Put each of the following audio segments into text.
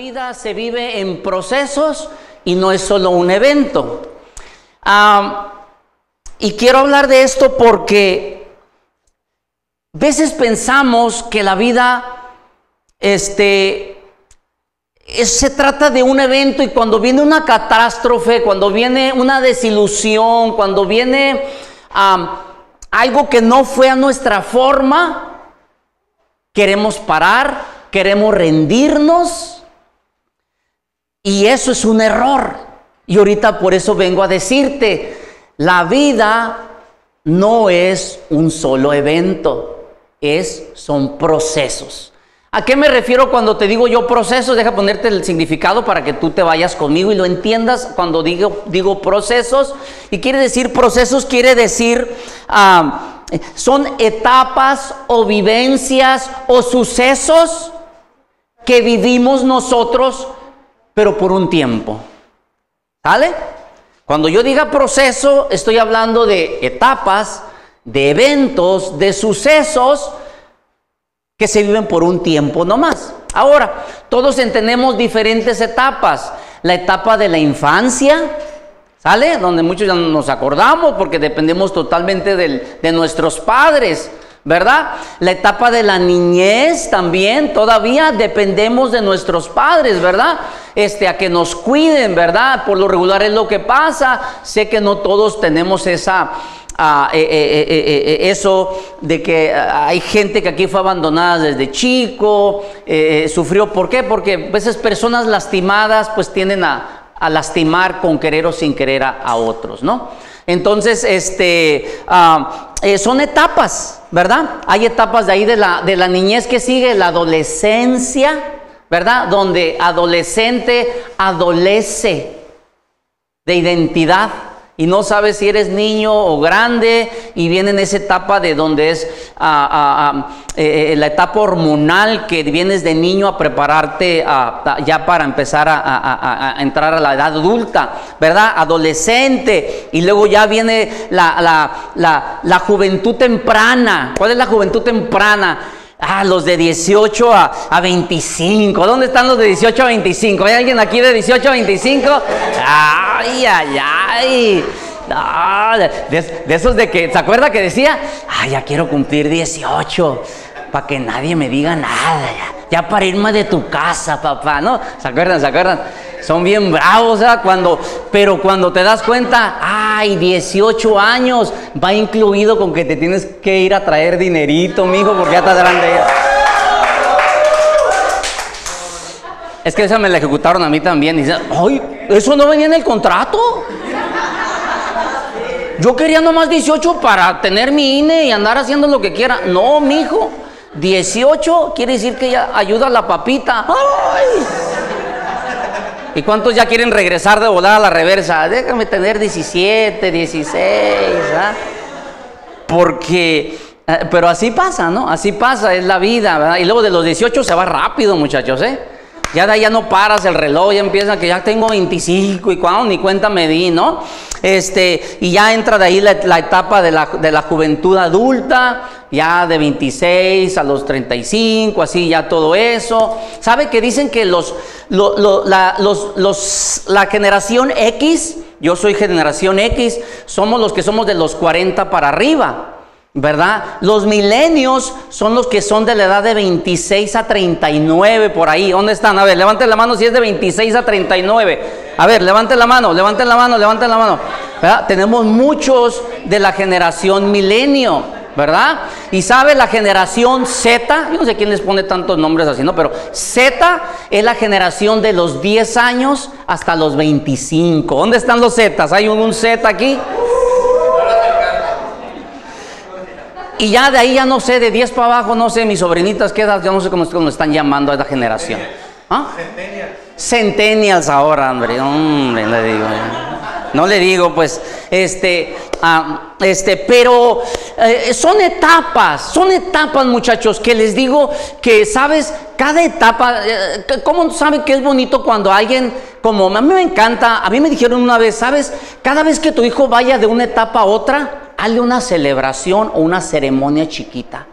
vida se vive en procesos y no es solo un evento. Y quiero hablar de esto porque veces pensamos que la vida este, se trata de un evento y cuando viene una catástrofe, cuando viene una desilusión, cuando viene algo que no fue a nuestra forma, queremos parar, queremos rendirnos y eso es un error. Y ahorita por eso vengo a decirte, la vida no es un solo evento, es, son procesos. ¿A qué me refiero cuando te digo yo procesos? Deja ponerte el significado para que tú te vayas conmigo y lo entiendas cuando digo, digo procesos. Y quiere decir procesos, quiere decir, ah, son etapas o vivencias o sucesos que vivimos nosotros, pero por un tiempo. ¿Sale? Cuando yo diga proceso, estoy hablando de etapas, de eventos, de sucesos que se viven por un tiempo nomás. Ahora, todos entendemos diferentes etapas. La etapa de la infancia, ¿sale? Donde muchos ya nos acordamos porque dependemos totalmente de nuestros padres. ¿Verdad? La etapa de la niñez también, todavía dependemos de nuestros padres, ¿verdad? Este, a que nos cuiden, ¿verdad? Por lo regular es lo que pasa. Sé que no todos tenemos esa, ah, eh, eh, eh, eso de que hay gente que aquí fue abandonada desde chico, sufrió, ¿por qué? Porque a veces personas lastimadas pues tienden a, lastimar con querer o sin querer a otros, ¿no? Entonces, este, ah, eh, son etapas, ¿verdad? Hay etapas de ahí de la, de la niñez que sigue, la adolescencia, ¿verdad? Donde adolescente adolece de identidad y no sabes si eres niño o grande y viene en esa etapa de donde es ah, ah, ah, eh, eh, la etapa hormonal que vienes de niño a prepararte ya para empezar a, entrar a la edad adulta, ¿verdad? Adolescente y luego ya viene la, la juventud temprana. ¿Cuál es la juventud temprana? Ah, los de 18 a, a, 25. ¿Dónde están los de 18 a 25? ¿Hay alguien aquí de 18 a 25? Ay, ay, ay. de, esos de que, ¿se acuerda que decía? Ay, ya quiero cumplir 18 para que nadie me diga nada. Ya, ya para irme de tu casa, papá, ¿no? ¿Se acuerdan? ¿Se acuerdan? son bien bravos, Cuando, pero cuando te das cuenta, ay, 18 años, va incluido con que te tienes que ir a traer dinerito, mijo, porque ya estás grande. Es que esa me la ejecutaron a mí también. Y dicen, ay, eso no venía en el contrato. Yo quería nomás 18 para tener mi INE y andar haciendo lo que quiera. No, mijo. 18 quiere decir que ya ayuda a la papita. ¡Ay! ¿Y cuántos ya quieren regresar de volar a la reversa? Déjame tener 17, 16, ¿ah? Porque, eh, pero así pasa, ¿no? Así pasa, es la vida, ¿verdad? Y luego de los 18 se va rápido, muchachos, ¿eh? Ya de ahí ya no paras el reloj, ya empieza que ya tengo 25 y cuando ni cuenta me di, ¿no? Este, y ya entra de ahí la, etapa de la, de la, juventud adulta, ya de 26 a los 35, así ya todo eso. ¿Sabe que dicen que los, la, los, los, la generación X, yo soy generación X, somos los que somos de los 40 para arriba? ¿Verdad? Los milenios son los que son de la edad de 26 a 39 por ahí. ¿Dónde están? A ver, levanten la mano si es de 26 a 39. A ver, levanten la mano, levanten la mano, levanten la mano. Tenemos muchos de la generación milenio, ¿verdad? Y sabe la generación Z, yo no sé quién les pone tantos nombres así, ¿no? Pero Z es la generación de los 10 años hasta los 25. ¿Dónde están los Z? ¿Hay un, un Z aquí? Y ya de ahí ya no sé, de 10 para abajo, no sé, mis sobrinitas, ¿qué edad? Yo no sé cómo, cómo están llamando a esta generación. ¿Ah? Centennials. ahora, hombre, hombre, le digo. No le digo, pues, este, ah, este, pero eh, son etapas, son etapas, muchachos, que les digo que, ¿sabes? Cada etapa, eh, ¿cómo saben que es bonito cuando alguien, como a mí me encanta, a mí me dijeron una vez, ¿sabes? Cada vez que tu hijo vaya de una etapa a otra, hazle una celebración o una ceremonia chiquita.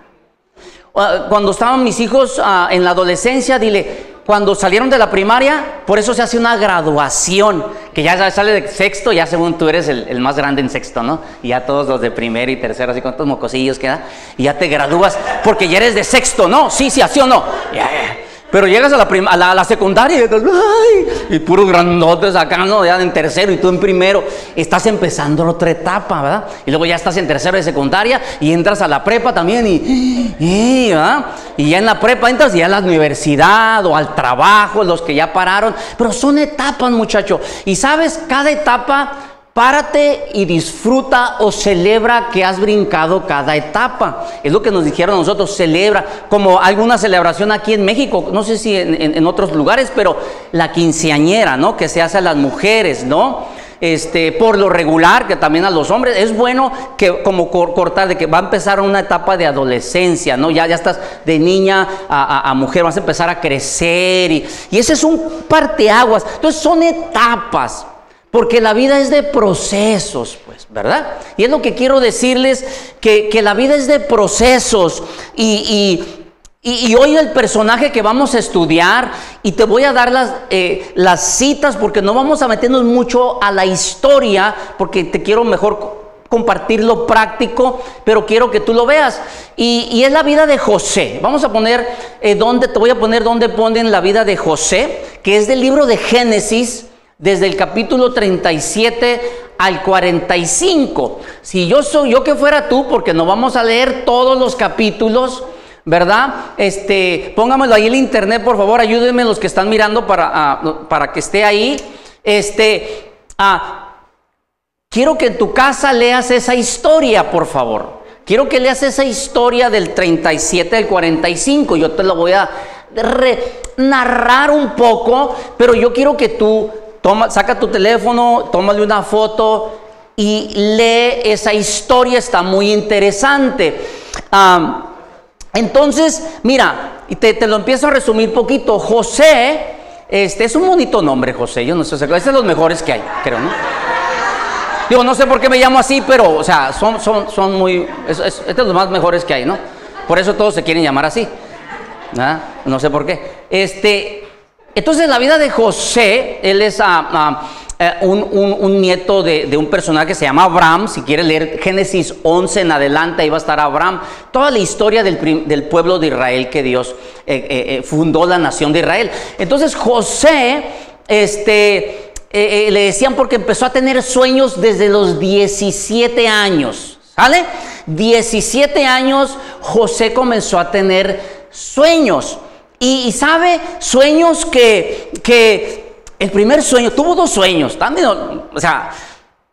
Ah, cuando estaban mis hijos ah, en la adolescencia, dile, cuando salieron de la primaria, por eso se hace una graduación, que ya sale de sexto, ya según tú eres el, más grande en sexto, ¿no? Y ya todos los de primero y tercero, así con estos mocosillos queda, y ya te gradúas, porque ya eres de sexto, ¿no? Sí, sí, así o no. Pero llegas a la, a la, secundaria y, ¡ay! y puros grandotes acá, ¿no? Ya en tercero y tú en primero. Estás empezando otra etapa, ¿verdad? Y luego ya estás en tercero de secundaria y entras a la prepa también y, y, y ya en la prepa entras ya a la universidad o al trabajo, los que ya pararon. Pero son etapas, muchacho. Y sabes, cada etapa Párate y disfruta o celebra que has brincado cada etapa. Es lo que nos dijeron nosotros, celebra, como alguna celebración aquí en México, no sé si en, otros lugares, pero la quinceañera, ¿no? Que se hace a las mujeres, ¿no? Este, por lo regular, que también a los hombres, es bueno que como cortar de que va a empezar una etapa de adolescencia, ¿no? Ya, ya estás de niña a, mujer, vas a empezar a crecer y, y ese es un parteaguas. Entonces son etapas. Porque la vida es de procesos, pues, ¿verdad? Y es lo que quiero decirles, que, la vida es de procesos. Y, hoy el personaje que vamos a estudiar, y te voy a dar las, eh, las citas, porque no vamos a meternos mucho a la historia, porque te quiero mejor compartir lo práctico, pero quiero que tú lo veas. Y, es la vida de José. Vamos a poner, eh, te voy a poner donde ponen la vida de José, que es del libro de Génesis desde el capítulo 37 al 45. Si yo soy yo que fuera tú, porque no vamos a leer todos los capítulos, ¿verdad? Este, póngamelo ahí en internet, por favor, ayúdenme los que están mirando para, ah, para que esté ahí. Este, ah, quiero que en tu casa leas esa historia, por favor. Quiero que leas esa historia del 37 al 45. Yo te lo voy a narrar un poco, pero yo quiero que tú saca tu teléfono, tómale una foto y lee esa historia, está muy interesante. entonces, mira, y te, lo empiezo a resumir poquito. José, este es un bonito nombre, José, yo no sé, este es de los mejores que hay, creo, ¿no? Digo, no sé por qué me llamo así, pero, o sea, son, son, son muy, es, es, de los más mejores que hay, ¿no? Por eso todos se quieren llamar así. No sé por qué. Este, entonces la vida de José, él es ah, ah, eh, un, nieto de, un personaje que se llama Abraham, si quiere leer Génesis 11 en adelante, ahí va a estar Abraham, toda la historia del, pueblo de Israel que Dios eh, eh, fundó la nación de Israel. Entonces José, este, le decían porque empezó a tener sueños desde los 17 años, ¿sale? 17 años José comenzó a tener sueños. Y, sabe, sueños que, que, el primer sueño, tuvo dos sueños, también, o sea,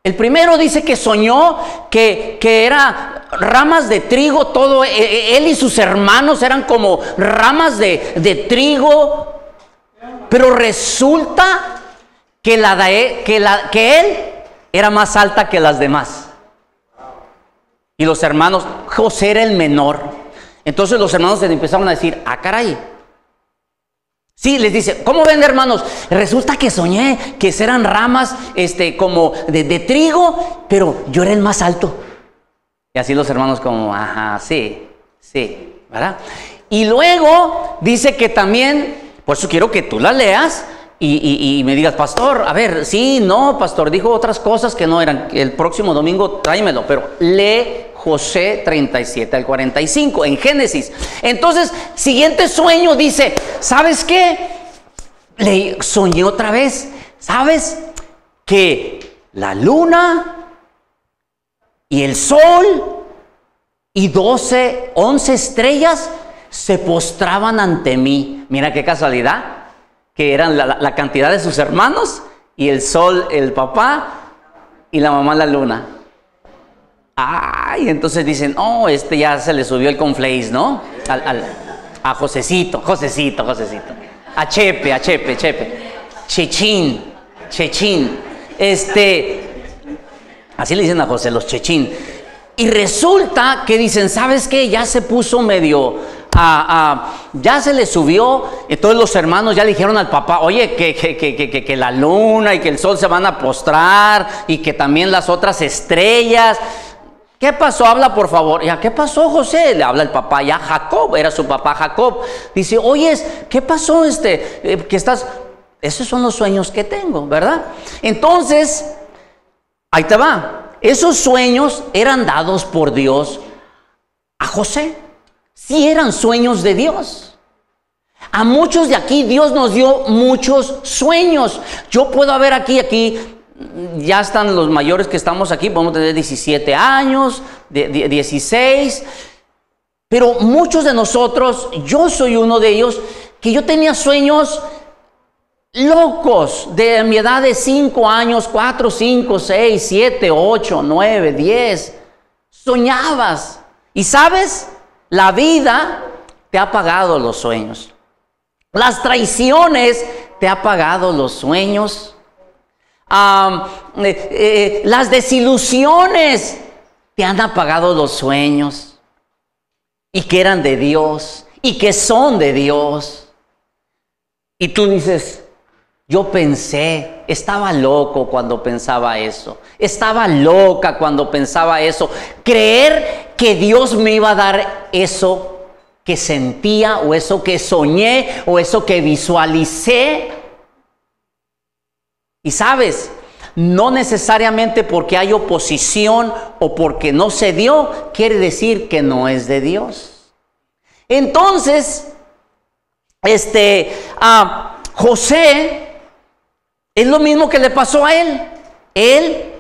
el primero dice que soñó que, que era ramas de trigo, todo, e, e, él y sus hermanos eran como ramas de, de trigo, pero resulta que, la que, la, que él era más alta que las demás. Y los hermanos, José era el menor. Entonces los hermanos se empezaron a decir, ah, caray, Sí, les dice, ¿cómo ven hermanos? Resulta que soñé que eran ramas este, como de, trigo, pero yo era el más alto. Y así los hermanos como, ajá, sí, sí, ¿verdad? Y luego dice que también, por eso quiero que tú la leas y, y, me digas, pastor, a ver, sí, no, pastor, dijo otras cosas que no eran, el próximo domingo tráemelo, pero lee José 37 al 45, en Génesis. Entonces, siguiente sueño dice, ¿sabes qué? Le soñé otra vez, ¿sabes? Que la luna y el sol y 12, 11 estrellas se postraban ante mí. Mira qué casualidad, que eran la, la cantidad de sus hermanos y el sol, el papá y la mamá la luna. Ay, entonces dicen, oh, este ya se le subió el conflace, ¿no? Al, a Josecito, Josecito, Josecito. A Chepe, a Chepe, Chepe. Chechín, Chechín. Este, así le dicen a José, los Chechín. Y resulta que dicen, ¿sabes qué? Ya se puso medio, ya se le subió, y todos los hermanos ya le dijeron al papá, oye, que, que, que, que, la luna y que el sol se van a postrar y que también las otras estrellas ¿Qué pasó? Habla por favor. Ya, ¿qué pasó, José? Le habla el papá ya Jacob, era su papá Jacob. Dice, oye, ¿qué pasó este? Eh, que estás. Esos son los sueños que tengo, ¿verdad? Entonces, ahí te va. Esos sueños eran dados por Dios a José. Sí eran sueños de Dios. A muchos de aquí Dios nos dio muchos sueños. Yo puedo haber aquí, aquí, ya están los mayores que estamos aquí, podemos tener 17 años, 16, pero muchos de nosotros, yo soy uno de ellos, que yo tenía sueños locos de mi edad de 5 años, 4, 5, 6, 7, 8, 9, 10. Soñabas. Y sabes, la vida te ha pagado los sueños. Las traiciones te ha pagado los sueños. Eh, eh, las desilusiones te han apagado los sueños. Y que eran de Dios. Y que son de Dios. Y tú dices, yo pensé, estaba loco cuando pensaba eso. Estaba loca cuando pensaba eso. Creer que Dios me iba a dar eso que sentía o eso que soñé o eso que visualicé. Y sabes, no necesariamente porque hay oposición o porque no se dio, quiere decir que no es de Dios. Entonces, este, a José es lo mismo que le pasó a él. Él,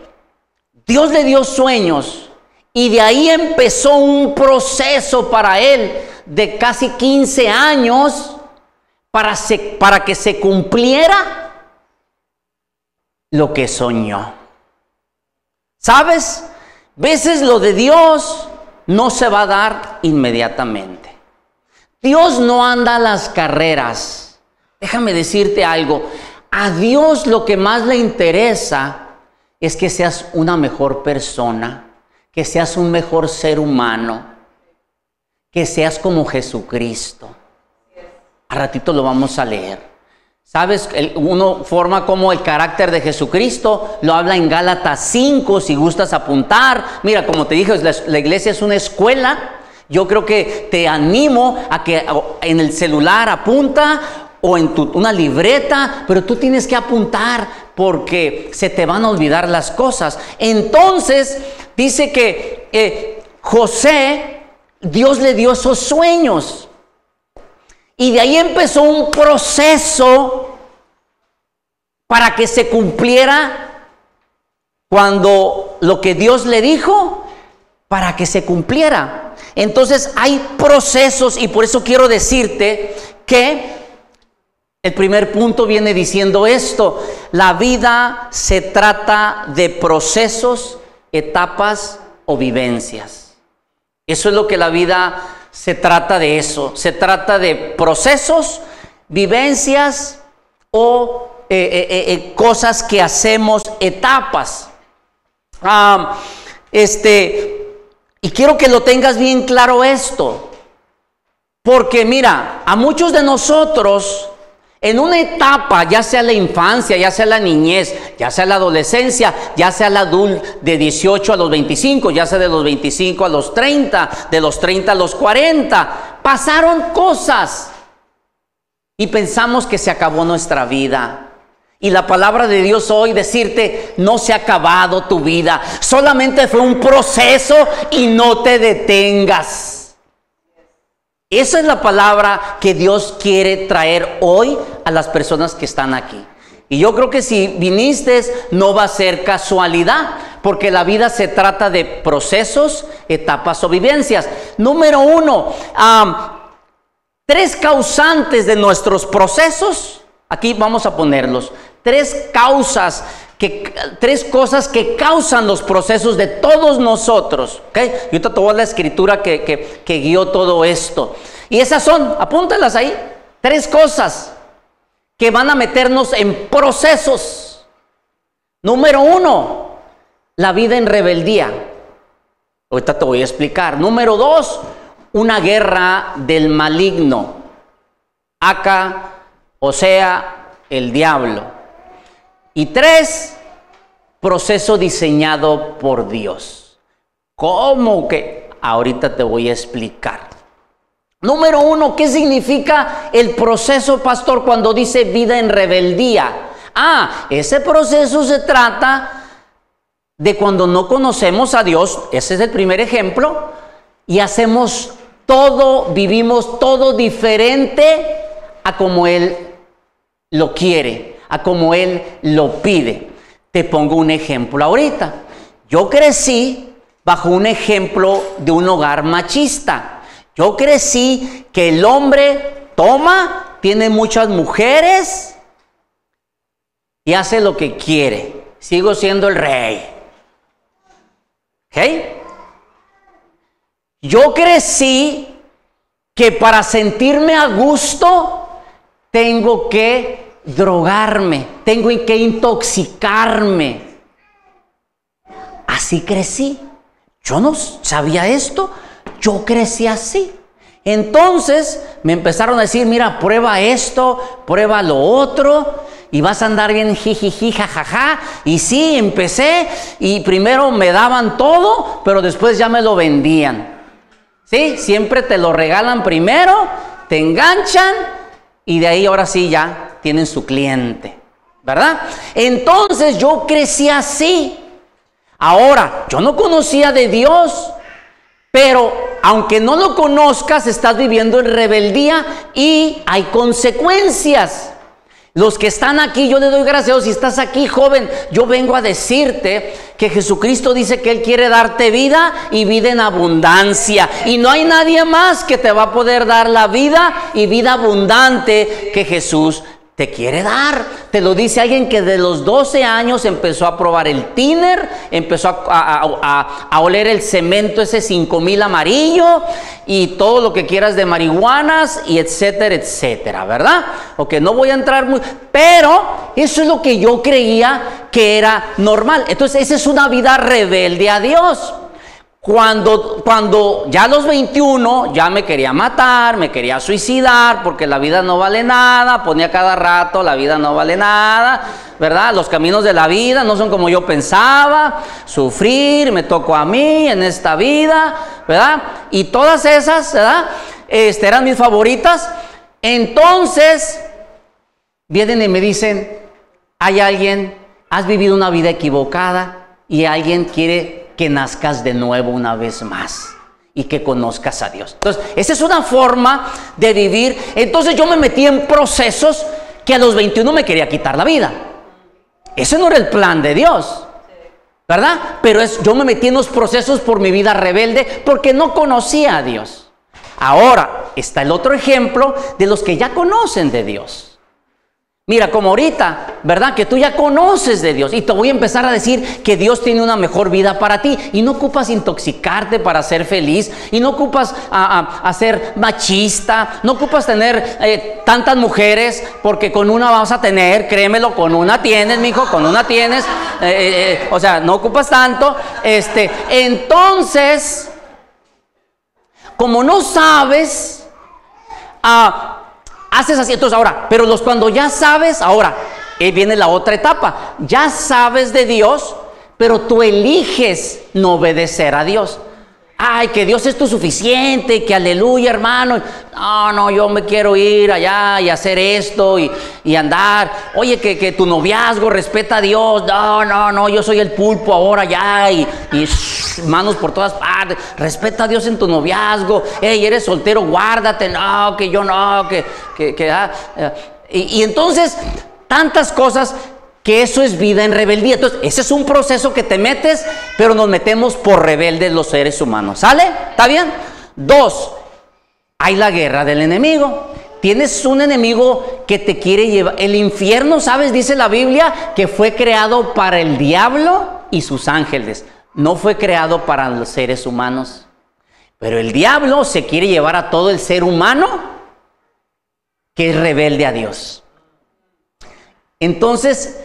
Dios le dio sueños y de ahí empezó un proceso para él de casi 15 años para, para que se cumpliera lo que soñó. ¿Sabes? Veces lo de Dios no se va a dar inmediatamente. Dios no anda a las carreras. Déjame decirte algo. A Dios lo que más le interesa es que seas una mejor persona, que seas un mejor ser humano, que seas como Jesucristo. A ratito lo vamos a leer. ¿Sabes? uno forma como el carácter de Jesucristo, lo habla en Gálatas 5, si gustas apuntar. Mira, como te dije, la iglesia es una escuela. Yo creo que te animo a que en el celular apunta o en una libreta, pero tú tienes que apuntar porque se te van a olvidar las cosas. Entonces dice que eh, José, Dios le dio esos sueños. Y de ahí empezó un proceso para que se cumpliera cuando lo que Dios le dijo, para que se cumpliera. Entonces hay procesos y por eso quiero decirte que el primer punto viene diciendo esto, la vida se trata de procesos, etapas o vivencias. Eso es lo que la vida se trata de eso, se trata de procesos, vivencias o eh, eh, eh, cosas que hacemos, etapas. Ah, este, y quiero que lo tengas bien claro esto, porque mira, a muchos de nosotros en una etapa, ya sea la infancia, ya sea la niñez, ya sea la adolescencia, ya sea la adulto de 18 a los 25, ya sea de los 25 a los 30, de los 30 a los 40, pasaron cosas y pensamos que se acabó nuestra vida. Y la palabra de Dios hoy decirte, no se ha acabado tu vida, solamente fue un proceso y no te detengas. Esa es la palabra que Dios quiere traer hoy a las personas que están aquí. Y yo creo que si viniste no va a ser casualidad, porque la vida se trata de procesos, etapas o vivencias. Número uno, tres causantes de nuestros procesos, aquí vamos a ponerlos, tres causas que, tres cosas que causan los procesos de todos nosotros. ¿okay? Yo te voy la escritura que, que, que guió todo esto. Y esas son, apúntalas ahí, tres cosas que van a meternos en procesos. Número uno, la vida en rebeldía. Ahorita te voy a explicar. Número dos, una guerra del maligno. Acá, o sea, el diablo. Y tres, proceso diseñado por Dios. ¿Cómo que? Ahorita te voy a explicar. Número uno, ¿qué significa el proceso, pastor, cuando dice vida en rebeldía? Ah, ese proceso se trata de cuando no conocemos a Dios, ese es el primer ejemplo, y hacemos todo, vivimos todo diferente a como Él lo quiere, a como Él lo pide. Te pongo un ejemplo ahorita. Yo crecí bajo un ejemplo de un hogar machista. Yo crecí que el hombre toma, tiene muchas mujeres y hace lo que quiere. Sigo siendo el rey. ¿Ok? Yo crecí que para sentirme a gusto tengo que drogarme, tengo que intoxicarme. Así crecí. Yo no sabía esto. Yo crecí así. Entonces me empezaron a decir, mira, prueba esto, prueba lo otro, y vas a andar bien jijiji, jajaja. Y sí, empecé, y primero me daban todo, pero después ya me lo vendían. ¿Sí? Siempre te lo regalan primero, te enganchan, y de ahí ahora sí ya tienen su cliente. ¿Verdad? Entonces yo crecí así. Ahora, yo no conocía de Dios. Pero aunque no lo conozcas, estás viviendo en rebeldía y hay consecuencias. Los que están aquí, yo le doy gracias. Si estás aquí, joven, yo vengo a decirte que Jesucristo dice que Él quiere darte vida y vida en abundancia. Y no hay nadie más que te va a poder dar la vida y vida abundante que Jesús te quiere dar. Te lo dice alguien que de los 12 años empezó a probar el tiner, empezó a, oler el cemento ese 5000 amarillo y todo lo que quieras de marihuanas y etcétera, etcétera, ¿verdad? Ok, no voy a entrar muy... Pero eso es lo que yo creía que era normal. Entonces, esa es una vida rebelde a Dios. Cuando, cuando ya a los 21 ya me quería matar, me quería suicidar porque la vida no vale nada, ponía cada rato la vida no vale nada, ¿verdad? Los caminos de la vida no son como yo pensaba, sufrir, me tocó a mí en esta vida, ¿verdad? Y todas esas, ¿verdad? Este, eran mis favoritas. Entonces, vienen y me dicen, hay alguien, has vivido una vida equivocada y alguien quiere que nazcas de nuevo una vez más y que conozcas a Dios. Entonces, esa es una forma de vivir. Entonces yo me metí en procesos que a los 21 me quería quitar la vida. Ese no era el plan de Dios. ¿Verdad? Pero es, yo me metí en los procesos por mi vida rebelde porque no conocía a Dios. Ahora está el otro ejemplo de los que ya conocen de Dios. Mira, como ahorita, ¿verdad? Que tú ya conoces de Dios. Y te voy a empezar a decir que Dios tiene una mejor vida para ti. Y no ocupas intoxicarte para ser feliz. Y no ocupas a, ser machista, no ocupas tener eh, tantas mujeres porque con una vas a tener, créemelo, con una tienes, mijo, con una tienes, eh, eh, o sea, no ocupas tanto, este, entonces, como no sabes, a haces así. Entonces ahora, pero los cuando ya sabes, ahora eh, viene la otra etapa. Ya sabes de Dios, pero tú eliges no obedecer a Dios. Ay, que Dios es tu suficiente, que aleluya, hermano. No, no, yo me quiero ir allá y hacer esto y, andar. Oye, que, tu noviazgo respeta a Dios. No, no, no, yo soy el pulpo ahora ya y, manos por todas partes. Respeta a Dios en tu noviazgo. Ey, eres soltero, guárdate. No, que yo no, que, que, ah, eh. y entonces, tantas cosas que eso es vida en rebeldía. Entonces, ese es un proceso que te metes, pero nos metemos por rebeldes los seres humanos. ¿Sale? ¿Está bien? Dos, hay la guerra del enemigo. Tienes un enemigo que te quiere llevar. El infierno, ¿sabes? Dice la Biblia que fue creado para el diablo y sus ángeles. No fue creado para los seres humanos. Pero el diablo se quiere llevar a todo el ser humano que es rebelde a Dios. Entonces,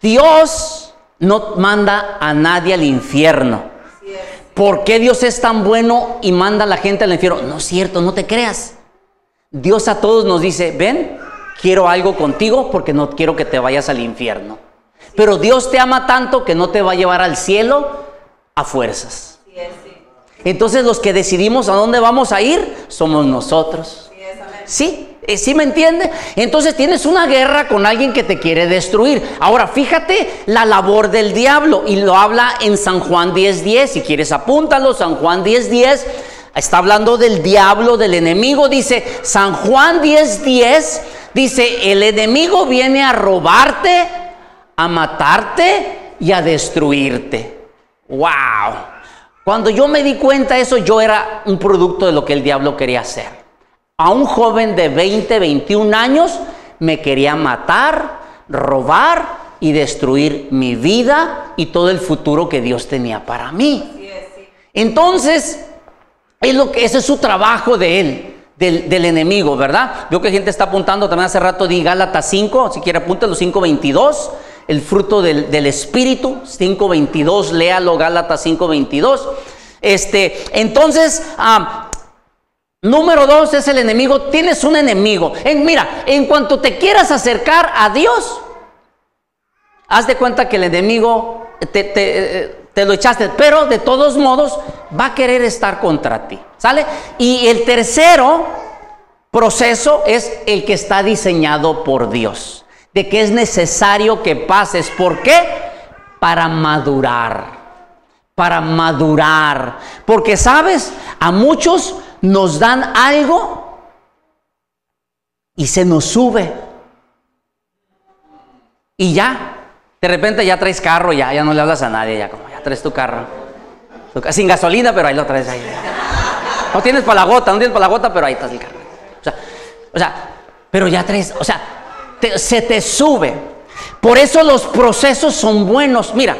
Dios no manda a nadie al infierno. ¿Por qué Dios es tan bueno y manda a la gente al infierno? No es cierto, no te creas. Dios a todos nos dice, ven, quiero algo contigo porque no quiero que te vayas al infierno. Pero Dios te ama tanto que no te va a llevar al cielo a fuerzas. Entonces los que decidimos a dónde vamos a ir somos nosotros. ¿Sí? Eh, ¿Sí me entiende? Entonces tienes una guerra con alguien que te quiere destruir. Ahora, fíjate la labor del diablo y lo habla en San Juan 10:10. Si quieres apúntalo, San Juan 10:10. Está hablando del diablo, del enemigo. Dice San Juan 10:10. Dice, el enemigo viene a robarte, a matarte y a destruirte. ¡Wow! Cuando yo me di cuenta de eso, yo era un producto de lo que el diablo quería hacer. A un joven de 20, 21 años me quería matar, robar y destruir mi vida y todo el futuro que Dios tenía para mí. Entonces, es lo que, ese es su trabajo de él del, enemigo, ¿verdad? Veo que gente está apuntando también hace rato di Gálatas 5, si quiere apúntalo 5.22, el fruto del, del Espíritu, 5.22, léalo Gálatas 5.22. Este, entonces, ah, número dos es el enemigo, tienes un enemigo. En, mira, en cuanto te quieras acercar a Dios, haz de cuenta que el enemigo te, te, te lo echaste, pero de todos modos va a querer estar contra ti. ¿Sale? Y el tercero proceso es el que está diseñado por Dios, de que es necesario que pases. ¿Por qué? Para madurar, para madurar. Porque, ¿sabes? A muchos nos dan algo y se nos sube. Y ya, de repente ya traes carro, ya, ya no le hablas a nadie, ya como ya traes tu carro. Sin gasolina, pero ahí lo traes ahí. No tienes para la gota, no tienes para la gota, pero ahí estás el carro. O sea, pero ya traes, o sea, se te sube. Por eso los procesos son buenos. Mira,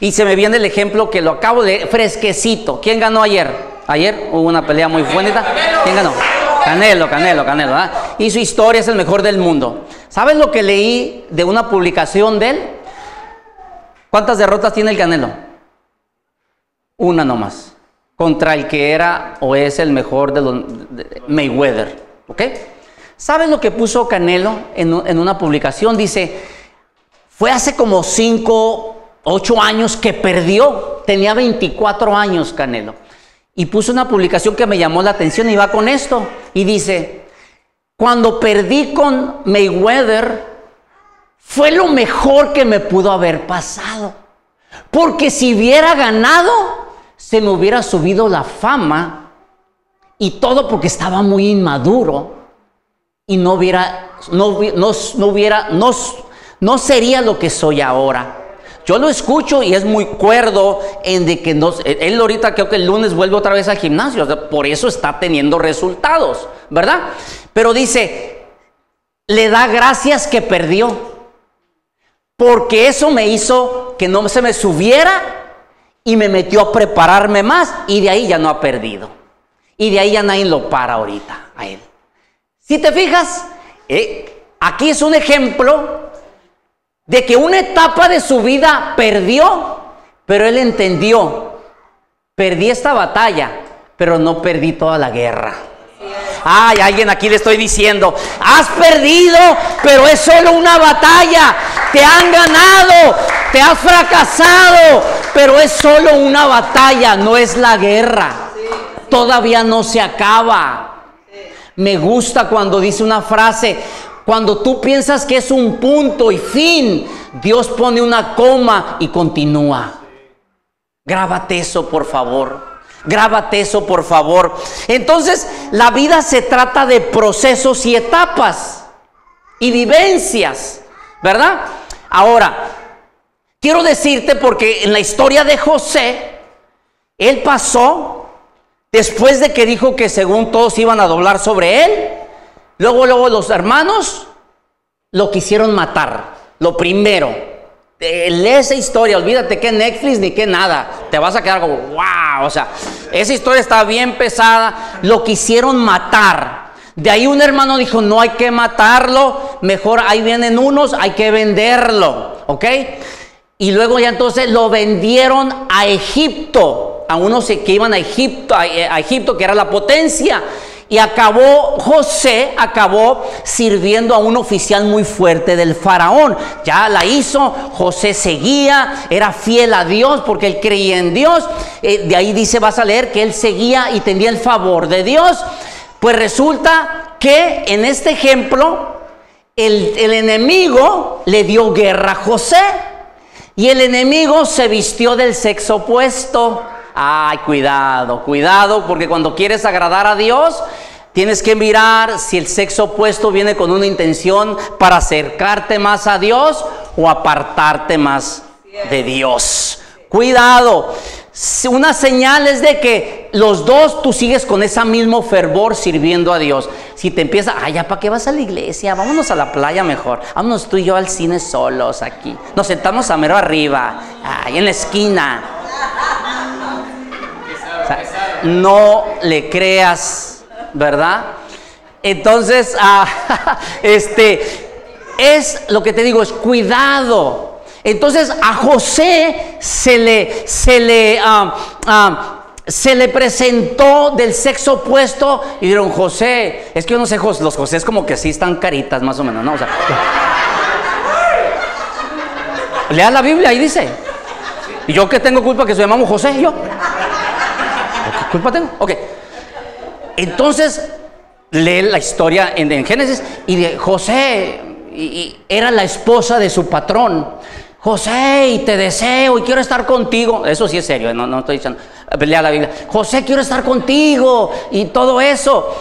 y se me viene el ejemplo que lo acabo de fresquecito. ¿Quién ganó ayer? Ayer hubo una pelea muy bonita. ¿Quién ganó? Canelo, Canelo, Canelo. Y su historia es el mejor del mundo. ¿Sabes lo que leí de una publicación de él? ¿Cuántas derrotas tiene el Canelo? Una nomás contra el que era o es el mejor de los Mayweather. ¿Ok? ¿Sabes lo que puso Canelo en, en, una publicación? Dice, fue hace como 5, 8 años que perdió. Tenía 24 años Canelo. Y puso una publicación que me llamó la atención y va con esto. Y dice, cuando perdí con Mayweather, fue lo mejor que me pudo haber pasado. Porque si hubiera ganado, se me hubiera subido la fama y todo porque estaba muy inmaduro y no hubiera, no, no, hubiera, no, no sería lo que soy ahora. Yo lo escucho y es muy cuerdo en de que no, él ahorita creo que el lunes vuelve otra vez al gimnasio, por eso está teniendo resultados, ¿verdad? Pero dice, le da gracias que perdió, porque eso me hizo que no se me subiera y me metió a prepararme más y de ahí ya no ha perdido. Y de ahí ya nadie lo para ahorita a él. Si te fijas, eh, aquí es un ejemplo de que una etapa de su vida perdió, pero él entendió, perdí esta batalla, pero no perdí toda la guerra. Ay, alguien aquí le estoy diciendo, has perdido, pero es solo una batalla. Te han ganado, te has fracasado, pero es solo una batalla, no es la guerra. Todavía no se acaba. Me gusta cuando dice una frase, cuando tú piensas que es un punto y fin, Dios pone una coma y continúa. Grábate eso, por favor. Grábate eso, por favor. Entonces, la vida se trata de procesos y etapas y vivencias, ¿verdad? Ahora, quiero decirte porque en la historia de José, él pasó, después de que dijo que según todos iban a doblar sobre él, luego, luego los hermanos lo quisieron matar, lo primero. Eh, lee esa historia, olvídate que Netflix ni que nada, te vas a quedar como, wow, o sea, esa historia está bien pesada, lo quisieron matar. De ahí un hermano dijo, no hay que matarlo, mejor ahí vienen unos, hay que venderlo, ¿ok? Y luego ya entonces lo vendieron a Egipto, a unos que iban a Egipto, a, Egipto que era la potencia. Y acabó, José acabó sirviendo a un oficial muy fuerte del faraón. Ya la hizo, José seguía, era fiel a Dios porque él creía en Dios. Eh, de ahí dice, vas a leer que él seguía y tenía el favor de Dios. Pues resulta que en este ejemplo, el, el enemigo le dio guerra a José. Y el enemigo se vistió del sexo opuesto. Ay, cuidado, cuidado, porque cuando quieres agradar a Dios, tienes que mirar si el sexo opuesto viene con una intención para acercarte más a Dios o apartarte más de Dios. Cuidado. Una señal es de que los dos tú sigues con ese mismo fervor sirviendo a Dios. Si te empieza, ay, ya, ¿para qué vas a la iglesia? Vámonos a la playa mejor. Vámonos tú y yo al cine solos aquí. Nos sentamos a mero arriba, ahí en la esquina no le creas, ¿verdad? Entonces, ah, este, es lo que te digo, es cuidado. Entonces a José se le, se le, ah, ah, se le presentó del sexo opuesto y dijeron, José, es que yo no sé, los José es como que sí están caritas más o menos, ¿no? O sea, lea la Biblia, ahí dice. ¿Y yo qué tengo culpa que se llamamos José? Yo. ¿Culpa tengo? Ok. Entonces, lee la historia en, Génesis y de José y, era la esposa de su patrón. José, y te deseo y quiero estar contigo. Eso sí es serio, no, no estoy diciendo. Lea la Biblia. José, quiero estar contigo y todo eso.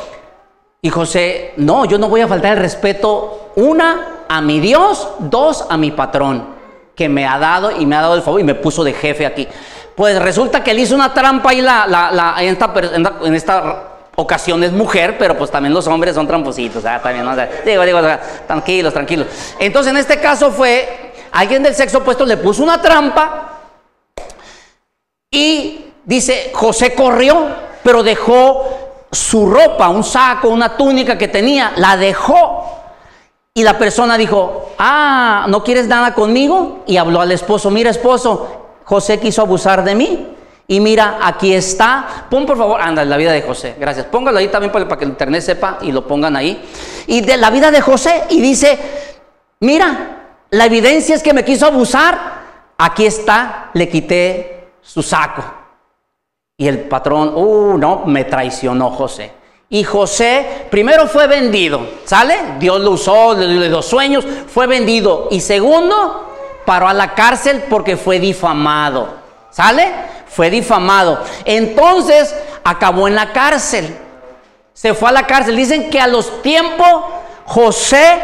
Y José, no, yo no voy a faltar el respeto, una, a mi Dios, dos, a mi patrón, que me ha dado y me ha dado el favor y me puso de jefe aquí. Pues resulta que él hizo una trampa y la, la, en, esta, ocasión es mujer, pero pues también los hombres son trampositos, ¿ah? también, digo, digo, tranquilos, tranquilos. Entonces en este caso fue, alguien del sexo opuesto le puso una trampa y dice, José corrió, pero dejó su ropa, un saco, una túnica que tenía, la dejó. Y la persona dijo, ah, ¿no quieres nada conmigo? Y habló al esposo, mira esposo, José quiso abusar de mí. Y mira, aquí está. Pon por favor, anda, la vida de José. Gracias. Póngalo ahí también para que el internet sepa y lo pongan ahí. Y de la vida de José. Y dice, mira, la evidencia es que me quiso abusar. Aquí está, le quité su saco. Y el patrón, uh, no, me traicionó José. Y José primero fue vendido, ¿sale? Dios lo usó, le dio sueños, fue vendido. Y segundo, paró a la cárcel porque fue difamado. ¿Sale? Fue difamado. Entonces acabó en la cárcel. Se fue a la cárcel. Dicen que a los tiempos José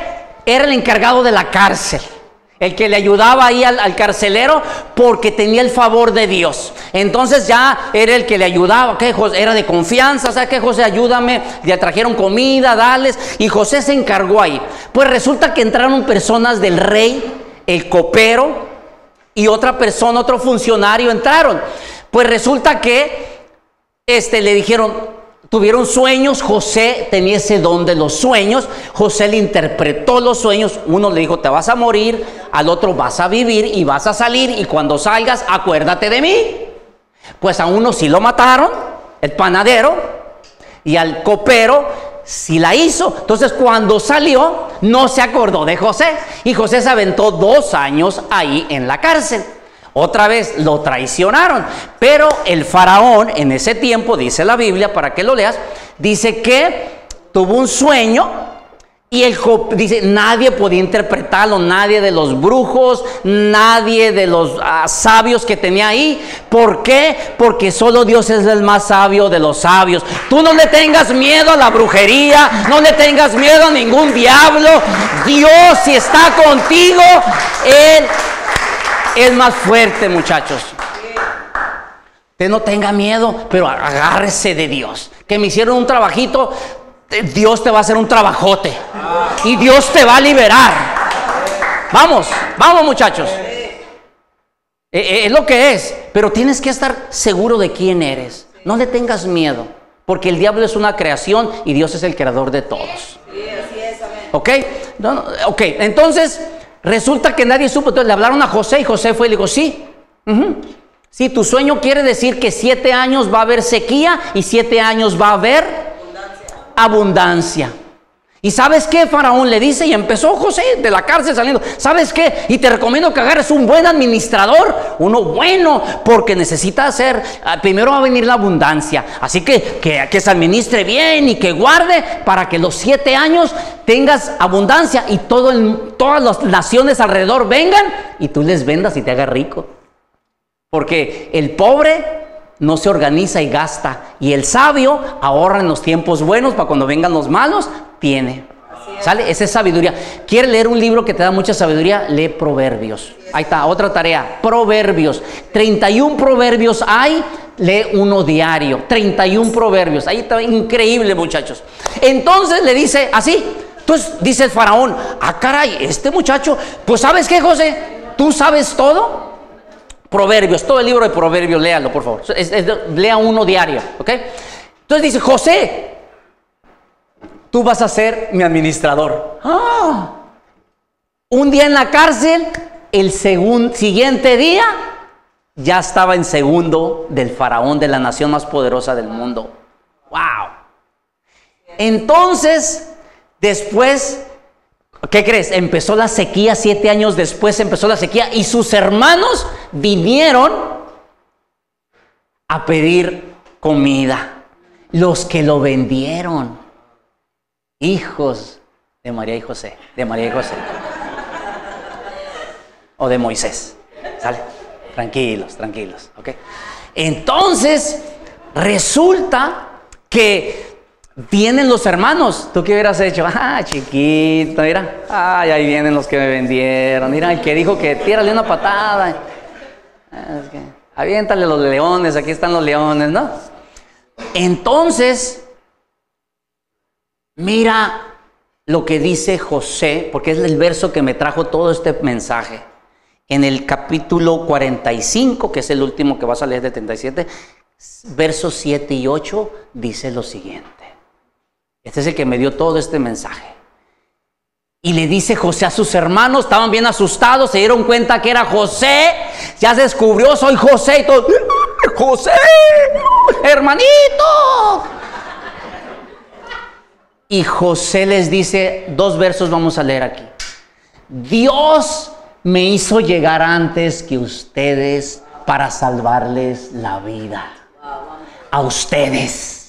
era el encargado de la cárcel. El que le ayudaba ahí al, carcelero porque tenía el favor de Dios. Entonces ya era el que le ayudaba, que era de confianza, o sea que José ayúdame, le trajeron comida, dales, y José se encargó ahí. Pues resulta que entraron personas del rey el copero y otra persona, otro funcionario entraron. Pues resulta que este, le dijeron, tuvieron sueños, José tenía ese don de los sueños, José le interpretó los sueños, uno le dijo, te vas a morir, al otro vas a vivir y vas a salir y cuando salgas acuérdate de mí. Pues a uno sí lo mataron, el panadero, y al copero si la hizo. Entonces cuando salió, no se acordó de José. Y José se aventó dos años ahí en la cárcel. Otra vez lo traicionaron. Pero el faraón en ese tiempo, dice la Biblia, para que lo leas, dice que tuvo un sueño y el dice, nadie podía interpretarlo, nadie de los brujos, nadie de los ah, sabios que tenía ahí. ¿Por qué? Porque solo Dios es el más sabio de los sabios. Tú no le tengas miedo a la brujería, no le tengas miedo a ningún diablo. Dios si está contigo, Él es más fuerte, muchachos. Usted no tenga miedo, pero agárrese de Dios. Que me hicieron un trabajito, Dios te va a hacer un trabajote. Y Dios te va a liberar. Vamos, vamos muchachos. Eh, eh, es lo que es. Pero tienes que estar seguro de quién eres. No le tengas miedo. Porque el diablo es una creación y Dios es el creador de todos. ¿Ok? ok, entonces resulta que nadie supo. Entonces le hablaron a José y José fue y le dijo, sí. Si tu sueño quiere decir que siete años va a haber sequía y siete años va a haber abundancia. ¿Y sabes qué? Faraón le dice y empezó José de la cárcel saliendo. ¿Sabes qué? Y te recomiendo que agarres un buen administrador, uno bueno, porque necesita hacer, ah, primero va a venir la abundancia. Así que, que, se administre bien y que guarde para que los siete años tengas abundancia y todo todas las naciones alrededor vengan y tú les vendas y te hagas rico. Porque el pobre no se organiza y gasta. Y el sabio ahorra en los tiempos buenos para cuando vengan los malos, tiene. ¿Sale? Esa es sabiduría. ¿Quiere leer un libro que te da mucha sabiduría? Lee Proverbios. Ahí está, otra tarea. Proverbios. 31 proverbios hay, lee uno diario. 31 proverbios. Ahí está, increíble, muchachos. Entonces le dice así. Entonces dice faraón, ah, caray, este muchacho, pues sabes qué, José, tú sabes todo. Proverbios, todo el libro de Proverbios, léalo, por favor. lea uno diario, ¿ok? Entonces dice, José, tú vas a ser mi administrador. ¡Ah! Un día en la cárcel, el siguiente día ya estaba en segundo del faraón de la nación más poderosa del mundo. ¡Wow! Entonces, después, ¿qué crees? Empezó la sequía, siete años después empezó la sequía y sus hermanos vinieron a pedir comida. Los que lo vendieron hijos de María y José, de María y José. O de Moisés. ¿Sale? Tranquilos, tranquilos, ¿ok? Entonces, resulta que vienen los hermanos. ¿Tú qué hubieras hecho? Ah, chiquito, mira. Ay, ahí vienen los que me vendieron. Mira, el que dijo que tírale una patada. aviéntale los leones, aquí están los leones, ¿no? Entonces, Mira lo que dice José, porque es el verso que me trajo todo este mensaje. En el capítulo 45, que es el último que vas a leer de 37, versos 7 y 8, dice lo siguiente. Este es el que me dio todo este mensaje. Y le dice José a sus hermanos, estaban bien asustados, se dieron cuenta que era José, ya se descubrió, soy José y todo, José, hermanito. Y José les dice, dos versos vamos a leer aquí. Dios me hizo llegar antes que ustedes para salvarles la vida. A ustedes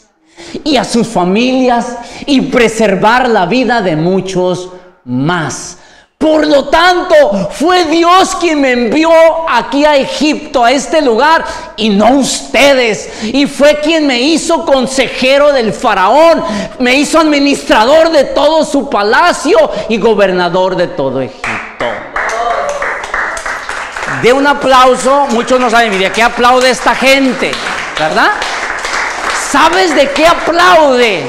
y a sus familias y preservar la vida de muchos más. Por lo tanto, fue Dios quien me envió aquí a Egipto, a este lugar, y no ustedes. Y fue quien me hizo consejero del faraón, me hizo administrador de todo su palacio y gobernador de todo Egipto. De un aplauso, muchos no saben, ¿de qué aplaude esta gente? ¿Verdad? ¿Sabes de qué aplaude?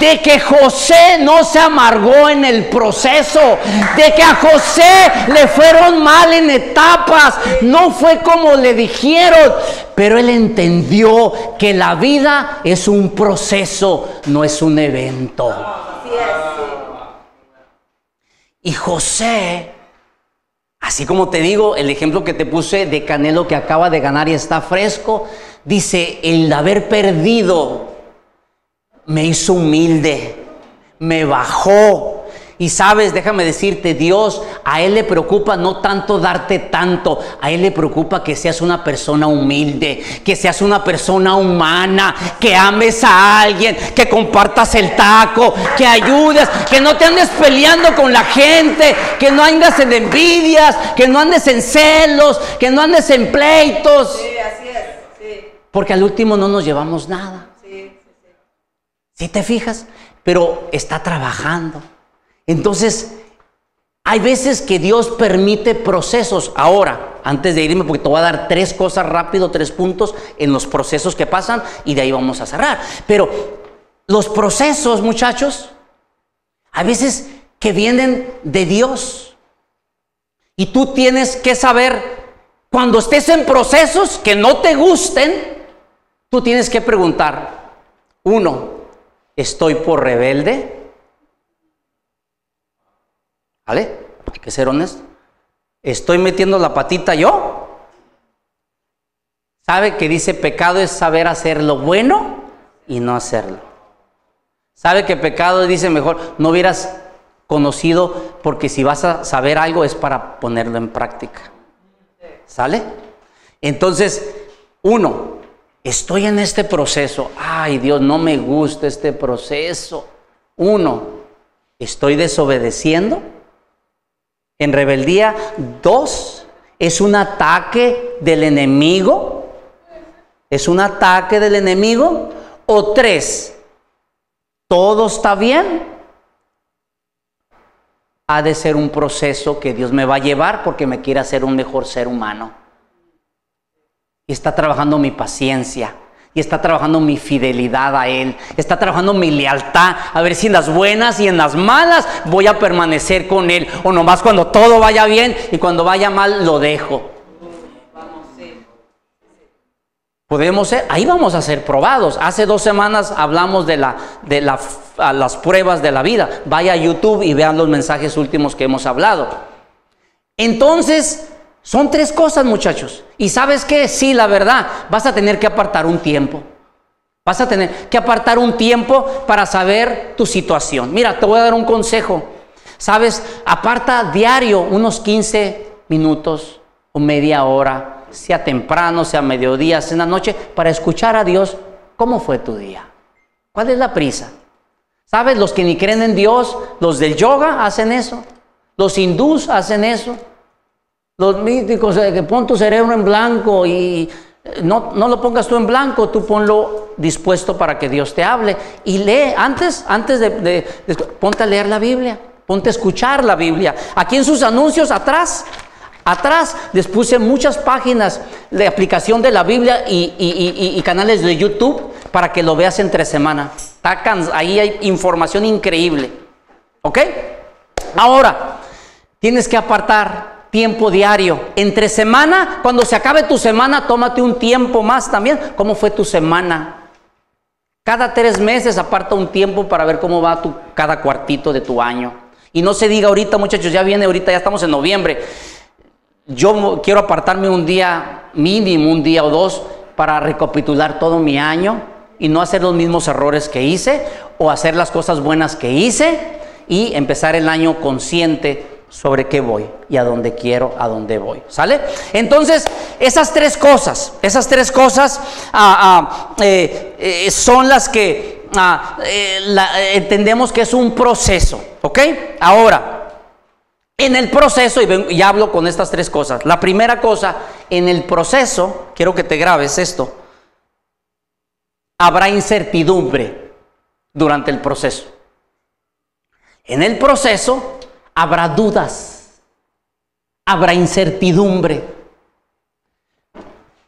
de que José no se amargó en el proceso, de que a José le fueron mal en etapas, no fue como le dijeron, pero él entendió que la vida es un proceso, no es un evento. Y José, así como te digo, el ejemplo que te puse de Canelo que acaba de ganar y está fresco, dice, el haber perdido me hizo humilde, me bajó. Y sabes, déjame decirte, Dios a Él le preocupa no tanto darte tanto, a Él le preocupa que seas una persona humilde, que seas una persona humana, que ames a alguien, que compartas el taco, que ayudes, que no te andes peleando con la gente, que no andes en envidias, que no andes en celos, que no andes en pleitos. Sí, así es. Porque al último no nos llevamos nada. Si te fijas, pero está trabajando. Entonces, hay veces que Dios permite procesos. Ahora, antes de irme, porque te voy a dar tres cosas rápido, tres puntos en los procesos que pasan y de ahí vamos a cerrar. Pero los procesos, muchachos, a veces que vienen de Dios. Y tú tienes que saber, cuando estés en procesos que no te gusten, tú tienes que preguntar, uno, ¿Estoy por rebelde? ¿Vale? Hay que ser honesto. ¿Estoy metiendo la patita yo? ¿Sabe que dice pecado es saber hacer lo bueno y no hacerlo? Sabe que pecado dice mejor, no hubieras conocido porque si vas a saber algo es para ponerlo en práctica. ¿Sale? Entonces, uno, estoy en este proceso. Ay Dios, no me gusta este proceso. Uno, estoy desobedeciendo en rebeldía. Dos, es un ataque del enemigo. Es un ataque del enemigo. O tres, todo está bien. Ha de ser un proceso que Dios me va a llevar porque me quiere hacer un mejor ser humano. Y está trabajando mi paciencia y está trabajando mi fidelidad a Él, está trabajando mi lealtad, a ver si en las buenas y en las malas voy a permanecer con Él, o nomás cuando todo vaya bien y cuando vaya mal lo dejo. Podemos ser, ahí vamos a ser probados. Hace dos semanas hablamos de, la, de las pruebas de la vida. Vaya a YouTube y vean los mensajes últimos que hemos hablado. Entonces, son tres cosas, muchachos. Y sabes qué? Sí, la verdad, vas a tener que apartar un tiempo. Vas a tener que apartar un tiempo para saber tu situación. Mira, te voy a dar un consejo. Sabes, aparta diario unos 15 minutos o media hora, sea temprano, sea mediodía, sea en la noche, para escuchar a Dios cómo fue tu día. ¿Cuál es la prisa? ¿Sabes? Los que ni creen en Dios, los del yoga hacen eso. Los hindús hacen eso. Los místicos, que pon tu cerebro en blanco y eh, no, no, lo pongas tú en blanco, tú ponlo dispuesto para que Dios te hable. Y lee, antes, antes de, ponte a leer la Biblia, ponte a escuchar la Biblia. Aquí en sus anuncios, atrás, atrás les puse muchas páginas de aplicación de la Biblia y, y canales de YouTube para que lo veas entre semana. Ahí hay información increíble. ¿Ok? Ahora, tienes que apartar tiempo diario. Entre semana, cuando se acabe tu semana, tómate un tiempo más también. ¿Cómo fue tu semana? Cada tres meses aparta un tiempo para ver cómo va tu, cada cuartito de tu año. Y no se diga ahorita, muchachos, ya viene ahorita, ya estamos en noviembre. Yo quiero apartarme un día mínimo, un día o dos, para recapitular todo mi año y no hacer los mismos errores que hice o hacer las cosas buenas que hice y empezar el año consciente sobre qué voy y a dónde quiero, a dónde voy. ¿Sale? Entonces, esas tres cosas, esas tres cosas ah, ah, eh, eh, son las que ah, eh, entendemos que es un proceso. ¿Ok? Ahora, en el proceso, y, ya hablo con estas tres cosas. La primera cosa, en el proceso, quiero que te grabes esto, habrá incertidumbre durante el proceso. En el proceso habrá dudas, habrá incertidumbre.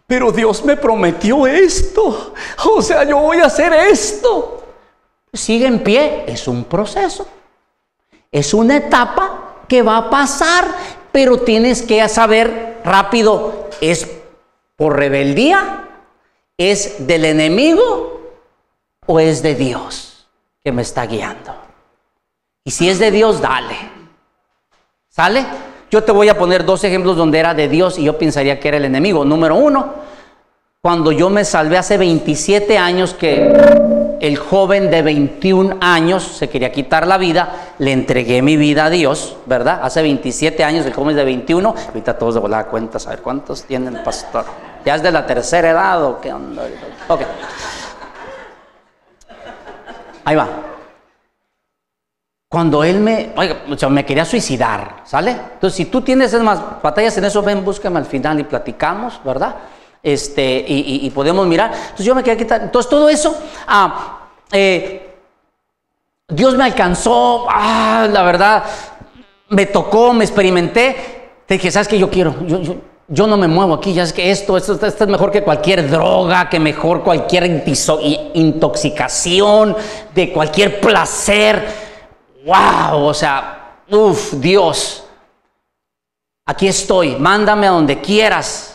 Pero Dios me prometió esto, o sea, yo voy a hacer esto. Sigue en pie, es un proceso, es una etapa que va a pasar, pero tienes que saber rápido, ¿es por rebeldía? ¿Es del enemigo o es de Dios que me está guiando? Y si es de Dios, dale. ¿Sale? Yo te voy a poner dos ejemplos donde era de Dios y yo pensaría que era el enemigo. Número uno, cuando yo me salvé hace 27 años que el joven de 21 años se quería quitar la vida, le entregué mi vida a Dios, ¿verdad? Hace 27 años, el joven de 21, ahorita todos de volada cuenta, a ver cuántos tiene el pastor. ¿Ya es de la tercera edad o qué onda? Ok. Ahí va. Cuando él me, oiga, me quería suicidar, ¿sale? Entonces, si tú tienes más batallas en eso, ven, búscame al final y platicamos, ¿verdad? Este, y, podemos mirar. Entonces, yo me quería quitar. Entonces, todo eso, ah, eh, Dios me alcanzó, ah, la verdad, me tocó, me experimenté. Te dije, ¿sabes qué yo quiero? Yo, yo, yo no me muevo aquí, ya es que esto, esto, esto, es mejor que cualquier droga, que mejor cualquier intoxicación, de cualquier placer wow, o sea, uff, Dios, aquí estoy, mándame a donde quieras.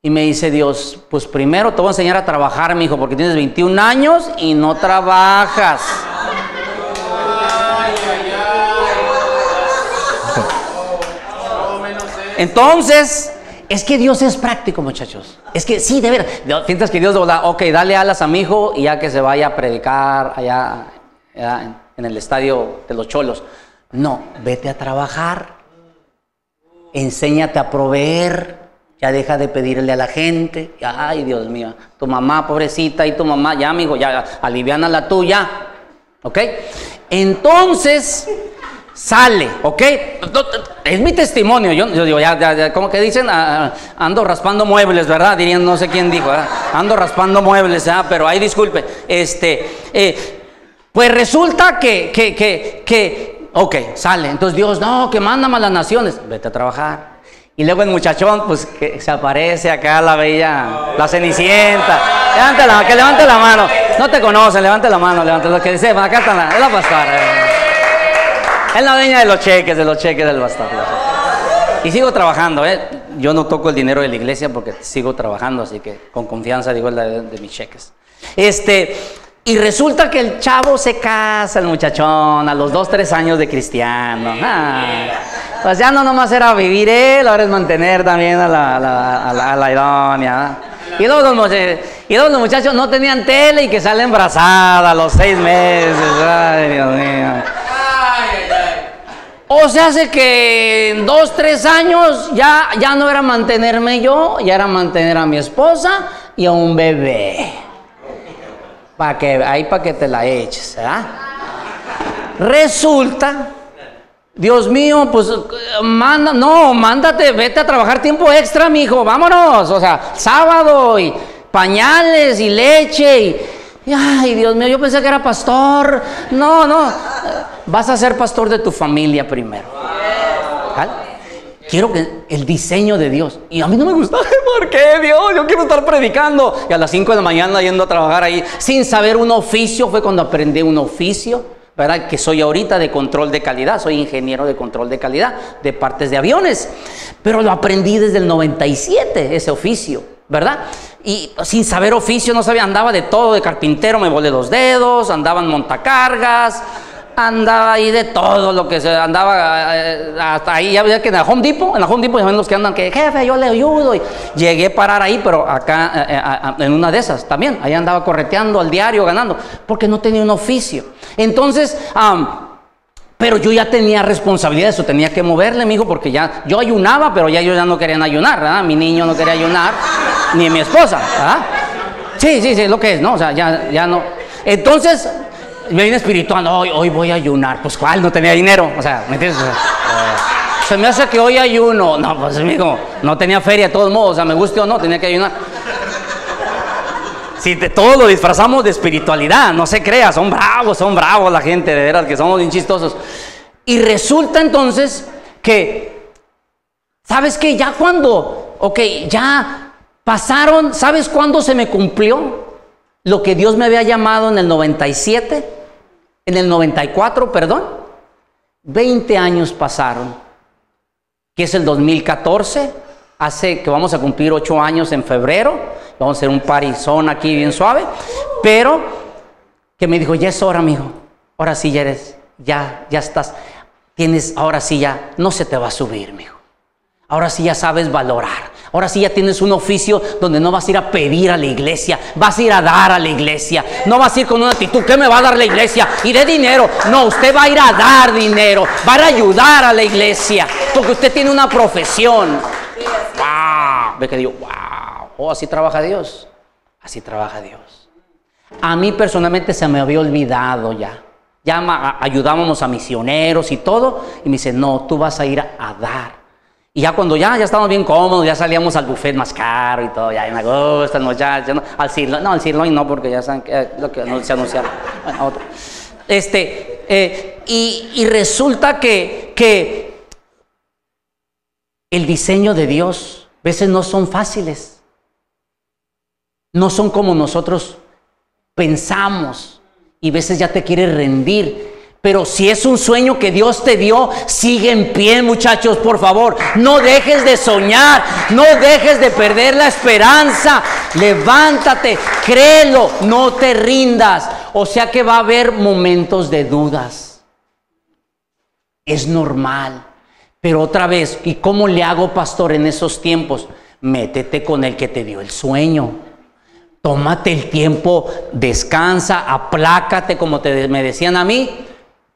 Y me dice Dios, pues primero te voy a enseñar a trabajar, mi hijo, porque tienes 21 años y no trabajas. Entonces, es que Dios es práctico, muchachos. Es que sí, de ver, piensas que Dios, ok, dale alas a mi hijo y ya que se vaya a predicar allá en el estadio de los cholos. No, vete a trabajar. Enséñate a proveer. Ya deja de pedirle a la gente. Ay, Dios mío. Tu mamá, pobrecita, y tu mamá, ya, amigo, ya, aliviana la tuya. ¿Ok? Entonces, sale, ¿ok? Es mi testimonio. Yo, digo, ya, ya, como que dicen, ah, ah, ando raspando muebles, ¿verdad? Dirían, no sé quién dijo, ando raspando muebles, ¿ah? Pero ahí disculpe. Este, eh, pues resulta que, que, que, que, ok, sale. Entonces Dios, no, que mándame a las naciones. Vete a trabajar. Y luego el muchachón, pues que se aparece acá la bella, la cenicienta. Levante la, que levante la mano. No te conocen, levante la mano, levante lo que dice. Acá está la, es la pastora. Es la dueña de los cheques, de los cheques del bastardo. Y sigo trabajando, ¿eh? Yo no toco el dinero de la iglesia porque sigo trabajando, así que con confianza digo el de mis cheques. Este, y resulta que el chavo se casa, el muchachón, a los dos, tres años de cristiano. Ah, pues ya no nomás era vivir él, ahora es mantener también a la, a la, idónea. Y luego, los, y los muchachos no tenían tele y que sale embarazada a los seis meses. Ay, Dios mío. O sea, hace que en dos, tres años ya, ya no era mantenerme yo, ya era mantener a mi esposa y a un bebé. Para que, ahí para que te la eches, ¿verdad? Resulta, Dios mío, pues manda, no, mándate, vete a trabajar tiempo extra, mi hijo, vámonos. O sea, sábado y pañales y leche y, ay, Dios mío, yo pensé que era pastor. No, no, vas a ser pastor de tu familia primero. ¿Vale? Quiero que el diseño de Dios. Y a mí no me gusta. ¿Por qué Dios? Yo quiero estar predicando. Y a las 5 de la mañana yendo a trabajar ahí sin saber un oficio. Fue cuando aprendí un oficio. ¿Verdad? Que soy ahorita de control de calidad. Soy ingeniero de control de calidad de partes de aviones. Pero lo aprendí desde el 97, ese oficio. ¿Verdad? Y sin saber oficio, no sabía, andaba de todo, de carpintero, me volé los dedos, andaba en montacargas, andaba ahí de todo lo que se andaba eh, hasta ahí ya veía que en la Home Depot en la Home Depot ya ven los que andan que jefe yo le ayudo y llegué a parar ahí pero acá eh, eh, en una de esas también ahí andaba correteando al diario ganando porque no tenía un oficio entonces pero yo ya tenía responsabilidad, eso tenía que moverle, mi porque ya yo ayunaba, pero ya yo ya no querían ayunar, ¿verdad? Mi niño no quería ayunar, ni mi esposa, ¿verdad? Sí, sí, sí, lo que es, ¿no? O sea, ya, ya no. Entonces, viene espiritual, hoy, hoy voy a ayunar. Pues cuál, no tenía dinero. O sea, ¿me entiendes? se me hace que hoy ayuno. No, pues amigo, no tenía feria de todos modos. O sea, me guste o no, tenía que ayunar. Si de todo lo disfrazamos de espiritualidad, no se crea, son bravos, son bravos la gente, de verdad, que somos bien chistosos. Y resulta entonces que, ¿sabes qué? Ya cuando, ok, ya pasaron, ¿sabes cuándo se me cumplió lo que Dios me había llamado en el 97? En el 94, perdón, 20 años pasaron, que es el 2014, hace que vamos a cumplir 8 años en febrero, vamos a hacer un parizón aquí bien suave, pero que me dijo, ya es hora, amigo, ahora sí ya eres, ya, ya estás, tienes, ahora sí ya, no se te va a subir, mijo. Ahora sí ya sabes valorar. Ahora sí ya tienes un oficio donde no vas a ir a pedir a la iglesia, vas a ir a dar a la iglesia. No vas a ir con una actitud, ¿qué me va a dar la iglesia? Y de dinero. No, usted va a ir a dar dinero, va a ayudar a la iglesia, porque usted tiene una profesión. ¡Wow! Ve que digo, ¡wow! Oh, así trabaja Dios. Así trabaja Dios. A mí personalmente se me había olvidado ya. Ya ayudábamos a misioneros y todo. Y me dice, no, tú vas a ir a dar. Y ya cuando ya, ya estábamos bien cómodos, ya salíamos al buffet más caro y todo, ya me gustan muchachos, no, al sirloin, no, al sirloin no, porque ya saben que, eh, lo que se anunciaron. Bueno, otro. Este, eh, y, y, resulta que, que el diseño de Dios a veces no son fáciles, no son como nosotros pensamos y a veces ya te quieres rendir pero si es un sueño que Dios te dio, sigue en pie, muchachos, por favor. No dejes de soñar, no dejes de perder la esperanza. Levántate, créelo, no te rindas. O sea que va a haber momentos de dudas. Es normal. Pero otra vez, ¿y cómo le hago, pastor, en esos tiempos? Métete con el que te dio el sueño. Tómate el tiempo, descansa, aplácate como te, me decían a mí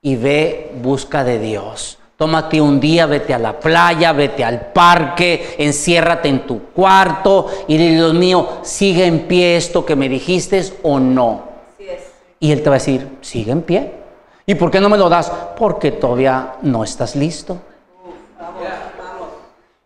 y ve busca de Dios. Tómate un día, vete a la playa, vete al parque, enciérrate en tu cuarto y dile, Dios mío, sigue en pie esto que me dijiste o no. Y Él te va a decir, sigue en pie. ¿Y por qué no me lo das? Porque todavía no estás listo.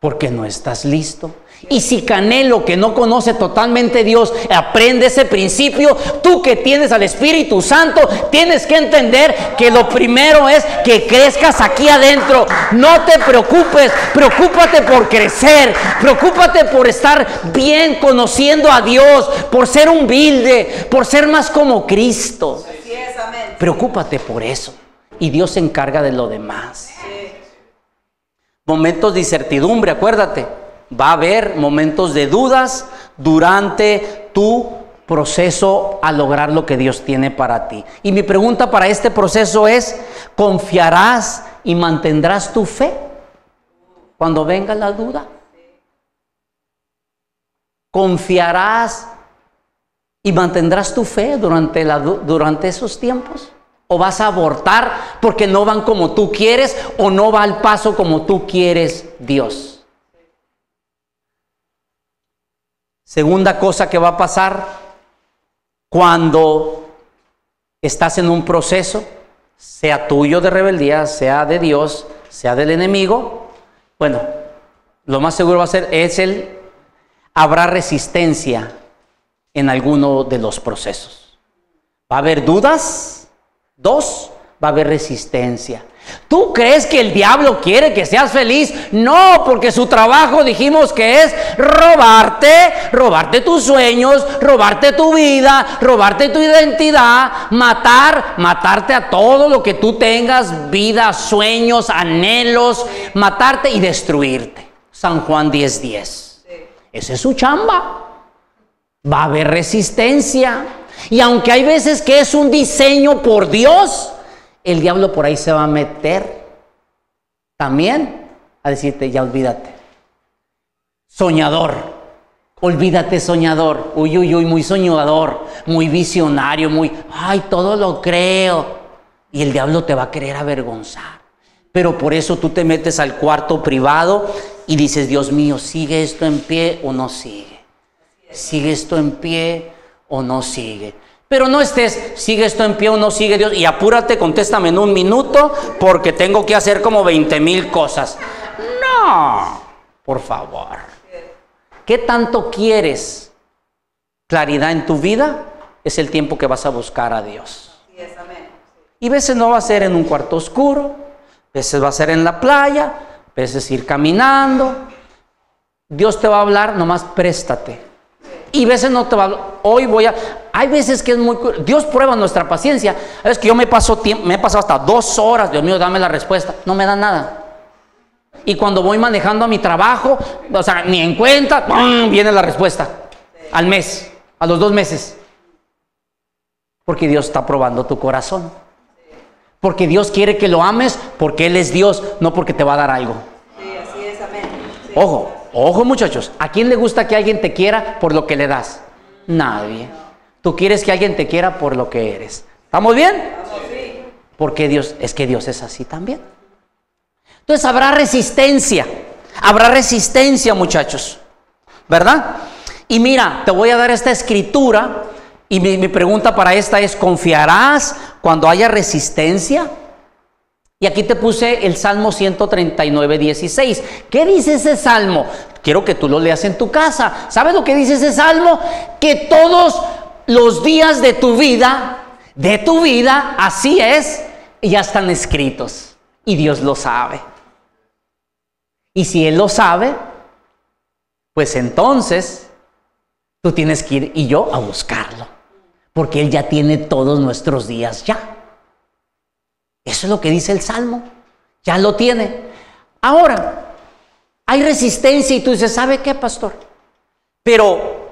Porque no estás listo. Y si Canelo, que no conoce totalmente Dios, aprende ese principio, tú que tienes al Espíritu Santo, tienes que entender que lo primero es que crezcas aquí adentro. No te preocupes, preocúpate por crecer, preocúpate por estar bien conociendo a Dios, por ser humilde, por ser más como Cristo. Preocúpate por eso. Y Dios se encarga de lo demás. Momentos de incertidumbre, acuérdate va a haber momentos de dudas durante tu proceso a lograr lo que Dios tiene para ti. Y mi pregunta para este proceso es, ¿confiarás y mantendrás tu fe cuando venga la duda? ¿Confiarás y mantendrás tu fe durante, durante esos tiempos? ¿O vas a abortar porque no van como tú quieres o no va al paso como tú quieres Dios? Segunda cosa que va a pasar cuando estás en un proceso, sea tuyo de rebeldía, sea de Dios, sea del enemigo, bueno, lo más seguro va a ser es el habrá resistencia en alguno de los procesos. Va a haber dudas, dos, va a haber resistencia. ¿Tú crees que el diablo quiere que seas feliz? No, porque su trabajo dijimos que es robarte, robarte tus sueños, robarte tu vida, robarte tu identidad, matar, matarte a todo lo que tú tengas, vida, sueños, anhelos, matarte y destruirte. San Juan 10:10. 10. Esa es su chamba. Va a haber resistencia. Y aunque hay veces que es un diseño por Dios, el diablo por ahí se va a meter también a decirte, ya olvídate. Soñador, olvídate soñador. Uy, uy, uy, muy soñador, muy visionario, muy, ay, todo lo creo. Y el diablo te va a querer avergonzar. Pero por eso tú te metes al cuarto privado y dices, Dios mío, ¿sigue esto en pie o no sigue? ¿Sigue esto en pie o no sigue? Pero no estés, sigue esto en pie o no sigue Dios. Y apúrate, contéstame en un minuto porque tengo que hacer como 20 mil cosas. No, por favor. ¿Qué tanto quieres claridad en tu vida? Es el tiempo que vas a buscar a Dios. Y veces no va a ser en un cuarto oscuro, veces va a ser en la playa, veces ir caminando. Dios te va a hablar, nomás préstate. Y veces no te va a. Hoy voy a, hay veces que es muy... Dios prueba nuestra paciencia. Es que yo me paso tiempo, me he pasado hasta dos horas, Dios mío, dame la respuesta. No me da nada. Y cuando voy manejando a mi trabajo, o sea, ni en cuenta, viene la respuesta. Al mes, a los dos meses. Porque Dios está probando tu corazón. Porque Dios quiere que lo ames porque Él es Dios, no porque te va a dar algo. Sí, así es, amén. Ojo, ojo muchachos, ¿a quién le gusta que alguien te quiera por lo que le das? Nadie. Tú quieres que alguien te quiera por lo que eres. ¿Estamos bien? Porque Dios, es que Dios es así también. Entonces habrá resistencia. Habrá resistencia, muchachos. ¿Verdad? Y mira, te voy a dar esta escritura. Y mi, mi pregunta para esta es, ¿confiarás cuando haya resistencia? Y aquí te puse el Salmo 139, 16. ¿Qué dice ese Salmo? Quiero que tú lo leas en tu casa. ¿Sabes lo que dice ese Salmo? Que todos los días de tu vida, de tu vida, así es, ya están escritos. Y Dios lo sabe. Y si Él lo sabe, pues entonces tú tienes que ir y yo a buscarlo. Porque Él ya tiene todos nuestros días ya. Eso es lo que dice el Salmo. Ya lo tiene. Ahora, hay resistencia y tú dices, ¿sabe qué, pastor? Pero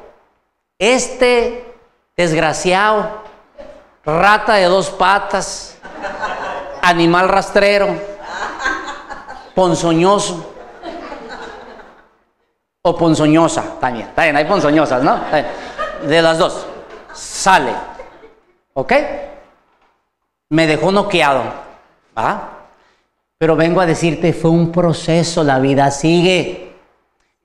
este desgraciado, rata de dos patas, animal rastrero, ponzoñoso o ponzoñosa, también, bien, hay ponzoñosas, ¿no? de las dos. Sale. ¿Ok? Me dejó noqueado. ¿Va? Pero vengo a decirte, fue un proceso, la vida sigue.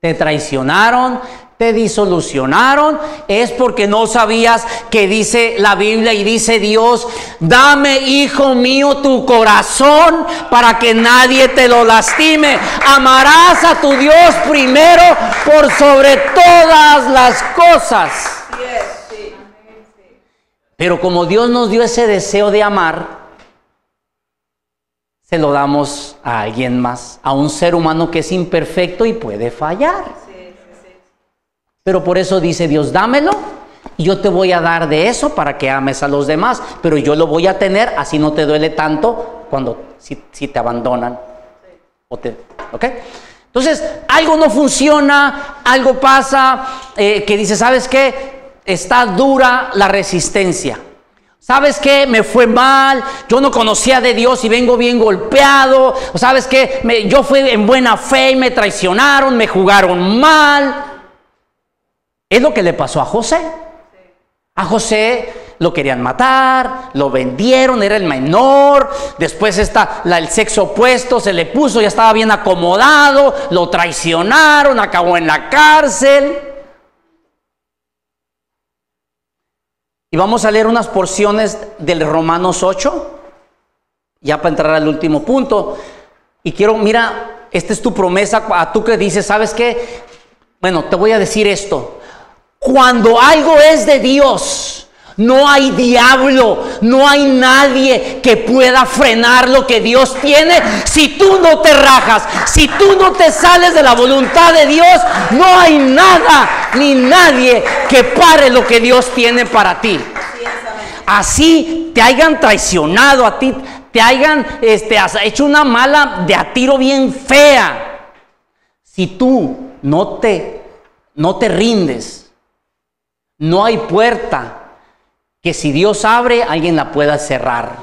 Te traicionaron, te disolucionaron, es porque no sabías que dice la Biblia y dice Dios, dame, hijo mío, tu corazón para que nadie te lo lastime. Amarás a tu Dios primero por sobre todas las cosas. Pero como Dios nos dio ese deseo de amar, se lo damos a alguien más, a un ser humano que es imperfecto y puede fallar. Pero por eso dice Dios, dámelo y yo te voy a dar de eso para que ames a los demás, pero yo lo voy a tener, así no te duele tanto cuando si, te abandonan. ¿Ok? Entonces, algo no funciona, algo pasa eh, que dice, ¿sabes qué? Está dura la resistencia. ¿Sabes qué? Me fue mal, yo no conocía de Dios y vengo bien golpeado. ¿Sabes qué? Yo fui en buena fe y me traicionaron, me jugaron mal. Es lo que le pasó a José. A José lo querían matar, lo vendieron, era el menor, después está el sexo opuesto, se le puso, ya estaba bien acomodado, lo traicionaron, acabó en la cárcel. Y vamos a leer unas porciones del Romanos 8, ya para entrar al último punto. Y quiero, mira, esta es tu promesa a tú que dices, ¿sabes qué? Bueno, te voy a decir esto. Cuando algo es de Dios, no hay diablo, no hay nadie que pueda frenar lo que Dios tiene. Si tú no te rajas, si tú no te sales de la voluntad de Dios, no hay nada ni nadie que pare lo que Dios tiene para ti. Así te hayan traicionado a ti, te hayan este, hecho una mala de a tiro bien fea. Si tú no te, no te rindes, no hay puerta que si Dios abre, alguien la pueda cerrar.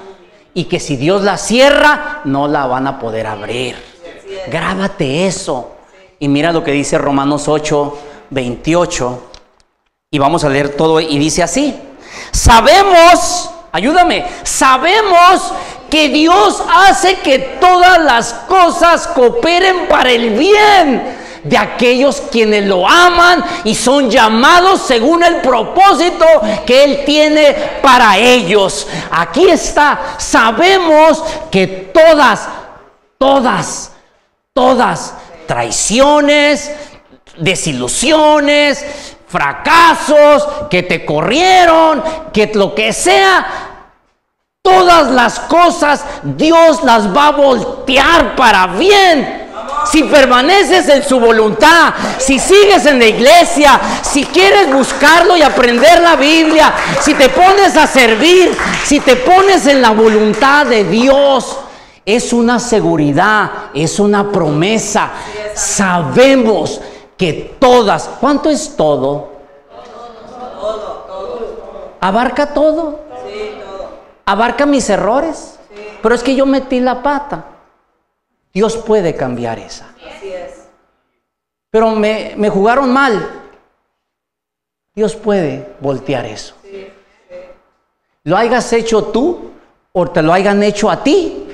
Y que si Dios la cierra, no la van a poder abrir. Grábate eso. Y mira lo que dice Romanos 8, 28. Y vamos a leer todo. Y dice así. Sabemos, ayúdame, sabemos que Dios hace que todas las cosas cooperen para el bien de aquellos quienes lo aman y son llamados según el propósito que Él tiene para ellos. Aquí está, sabemos que todas, todas, todas traiciones, desilusiones, fracasos, que te corrieron, que lo que sea, todas las cosas Dios las va a voltear para bien si permaneces en su voluntad, si sigues en la iglesia, si quieres buscarlo y aprender la Biblia, si te pones a servir, si te pones en la voluntad de Dios, es una seguridad, es una promesa. Sabemos que todas, ¿cuánto es todo? ¿Abarca todo? ¿Abarca mis errores? Pero es que yo metí la pata. Dios puede cambiar esa. Pero me, jugaron mal. Dios puede voltear eso. Lo hayas hecho tú o te lo hayan hecho a ti.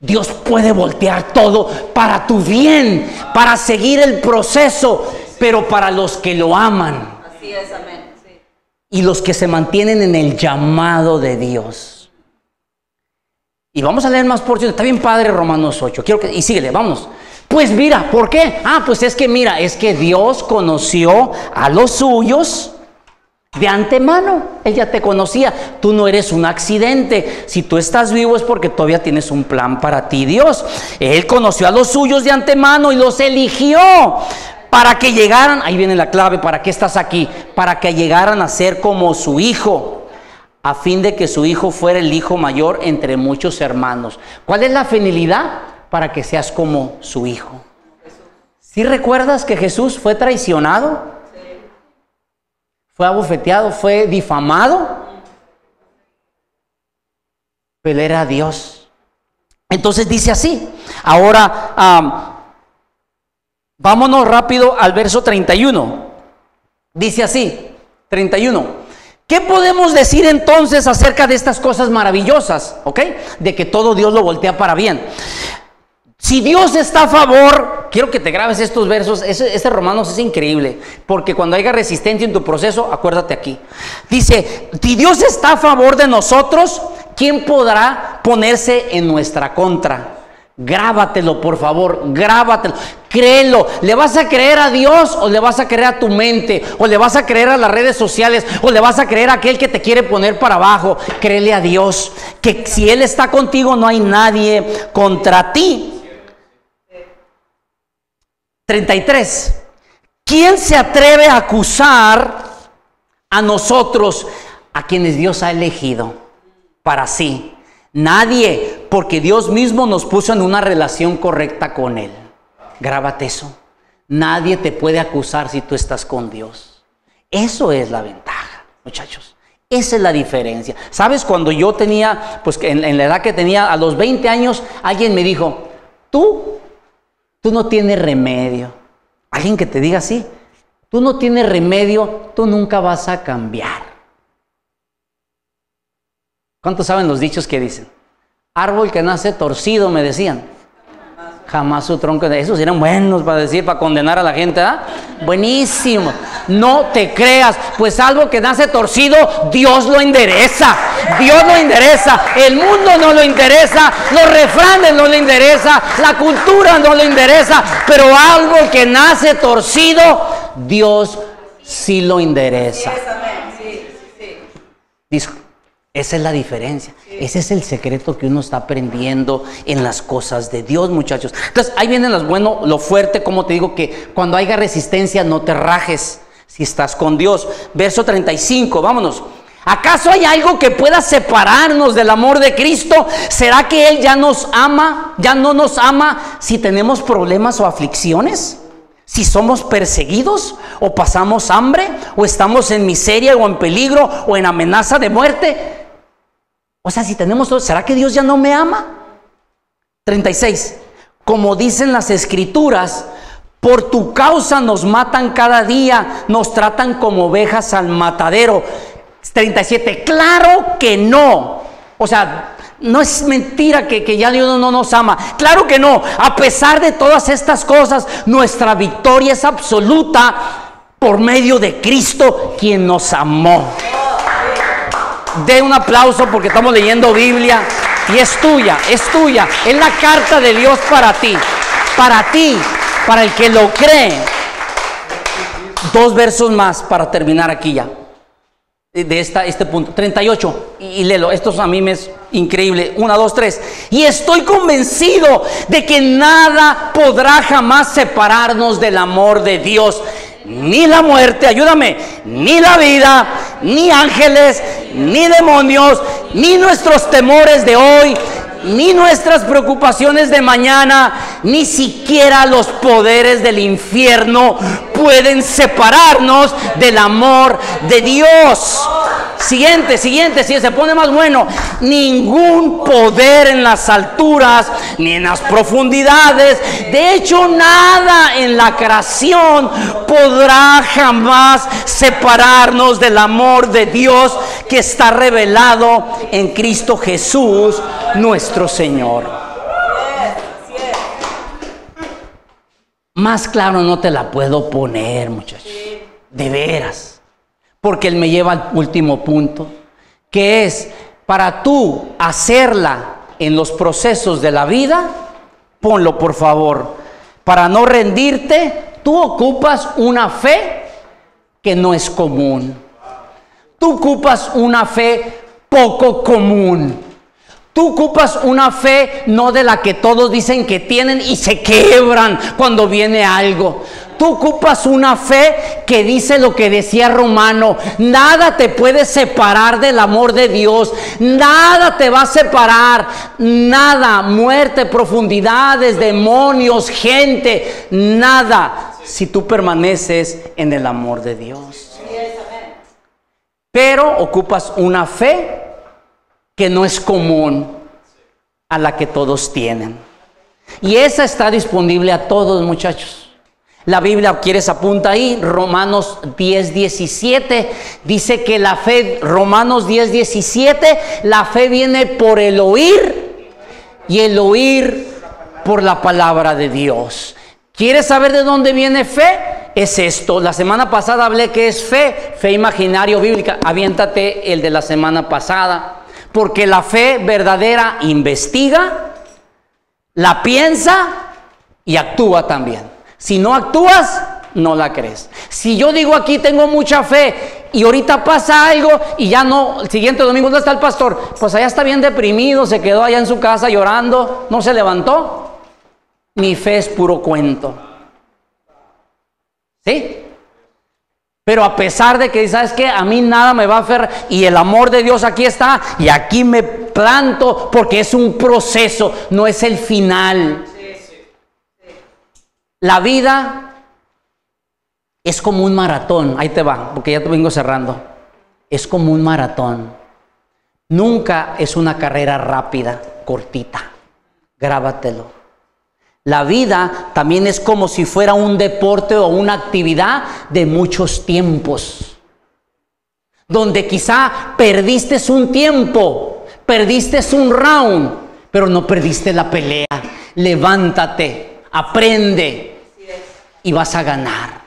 Dios puede voltear todo para tu bien, para seguir el proceso, pero para los que lo aman. Así es, amén. Y los que se mantienen en el llamado de Dios. Y vamos a leer más porciones. Está bien padre Romanos 8. Quiero que, y síguele, vamos. Pues mira, ¿por qué? Ah, pues es que mira, es que Dios conoció a los suyos de antemano. Él ya te conocía. Tú no eres un accidente. Si tú estás vivo es porque todavía tienes un plan para ti, Dios. Él conoció a los suyos de antemano y los eligió para que llegaran, ahí viene la clave, ¿para qué estás aquí? Para que llegaran a ser como su hijo a fin de que su hijo fuera el hijo mayor entre muchos hermanos. ¿Cuál es la finalidad? Para que seas como su hijo. ¿Sí recuerdas que Jesús fue traicionado? Fue abofeteado, fue difamado. Pero era Dios. Entonces dice así. Ahora, vámonos rápido al verso 31. Dice así. 31. ¿Qué podemos decir entonces acerca de estas cosas maravillosas? ¿Ok? De que todo Dios lo voltea para bien. Si Dios está a favor, quiero que te grabes estos versos, este Romanos es increíble, porque cuando haya resistencia en tu proceso, acuérdate aquí. Dice, si Dios está a favor de nosotros, ¿quién podrá ponerse en nuestra contra? Grábatelo, por favor, grábatelo. Créelo. ¿Le vas a creer a Dios o le vas a creer a tu mente? ¿O le vas a creer a las redes sociales? ¿O le vas a creer a aquel que te quiere poner para abajo? Créele a Dios. Que si Él está contigo, no hay nadie contra ti. 33. ¿Quién se atreve a acusar a nosotros, a quienes Dios ha elegido para sí? Nadie, porque Dios mismo nos puso en una relación correcta con Él. Grábate eso. Nadie te puede acusar si tú estás con Dios. Eso es la ventaja, muchachos. Esa es la diferencia. ¿Sabes? Cuando yo tenía, pues en, en la edad que tenía, a los 20 años, alguien me dijo, tú Tú no tienes remedio. Alguien que te diga así, tú no tienes remedio, tú nunca vas a cambiar. ¿Cuántos saben los dichos que dicen? Árbol que nace torcido, me decían jamás su tronco. Esos eran buenos para decir, para condenar a la gente. ¿ah? Buenísimo. No te creas, pues algo que nace torcido, Dios lo endereza. Dios lo endereza. El mundo no lo interesa, los refranes no le interesa, la cultura no le interesa, pero algo que nace torcido, Dios sí lo endereza. Esa es la diferencia. Ese es el secreto que uno está aprendiendo en las cosas de Dios, muchachos. Entonces, ahí viene lo bueno, lo fuerte, como te digo, que cuando haya resistencia no te rajes si estás con Dios. Verso 35, vámonos. ¿Acaso hay algo que pueda separarnos del amor de Cristo? ¿Será que Él ya nos ama, ya no nos ama si tenemos problemas o aflicciones? Si somos perseguidos o pasamos hambre o estamos en miseria o en peligro o en amenaza de muerte. O sea, si tenemos todo, ¿será que Dios ya no me ama? 36. Como dicen las escrituras, por tu causa nos matan cada día, nos tratan como ovejas al matadero. 37. Claro que no. O sea, no es mentira que, que, ya Dios no nos ama. Claro que no. A pesar de todas estas cosas, nuestra victoria es absoluta por medio de Cristo, quien nos amó. De un aplauso porque estamos leyendo Biblia y es tuya, es tuya. Es la carta de Dios para ti, para ti, para el que lo cree. Dos versos más para terminar aquí ya. De esta, este punto, 38, y, y léelo, esto a mí me es increíble, 1, 2, 3, y estoy convencido de que nada podrá jamás separarnos del amor de Dios ni la muerte, ayúdame, ni la vida, ni ángeles, ni demonios, ni nuestros temores de hoy, ni nuestras preocupaciones de mañana, ni siquiera los poderes del infierno pueden separarnos del amor de Dios. Siguiente, siguiente, si se pone más bueno, ningún poder en las alturas ni en las profundidades, de hecho nada en la creación podrá jamás separarnos del amor de Dios que está revelado en Cristo Jesús, nuestro Señor. Más claro no te la puedo poner, muchachos. De veras. Porque Él me lleva al último punto, que es para tú hacerla en los procesos de la vida, ponlo por favor. Para no rendirte, tú ocupas una fe que no es común. Tú ocupas una fe poco común. Tú ocupas una fe no de la que todos dicen que tienen y se quebran cuando viene algo. Tú ocupas una fe que dice lo que decía Romano, nada te puede separar del amor de Dios, nada te va a separar, nada, muerte, profundidades, demonios, gente, nada, si tú permaneces en el amor de Dios. Pero ocupas una fe que no es común a la que todos tienen. Y esa está disponible a todos, muchachos. La Biblia, ¿quieres apunta ahí? Romanos 10, 17. Dice que la fe, Romanos 10, 17, la fe viene por el oír y el oír por la palabra de Dios. ¿Quieres saber de dónde viene fe? Es esto. La semana pasada hablé que es fe, fe imaginario bíblica. Aviéntate el de la semana pasada. Porque la fe verdadera investiga, la piensa y actúa también. Si no actúas, no la crees. Si yo digo aquí tengo mucha fe y ahorita pasa algo y ya no, el siguiente domingo, ¿dónde está el pastor? Pues allá está bien deprimido, se quedó allá en su casa llorando, no se levantó. Mi fe es puro cuento. ¿Sí? Pero a pesar de que, ¿sabes que A mí nada me va a hacer y el amor de Dios aquí está y aquí me planto porque es un proceso, no es el final. La vida es como un maratón, ahí te va, porque ya te vengo cerrando. Es como un maratón. Nunca es una carrera rápida, cortita. Grábatelo. La vida también es como si fuera un deporte o una actividad de muchos tiempos. Donde quizá perdiste un tiempo, perdiste un round, pero no perdiste la pelea. Levántate aprende y vas a ganar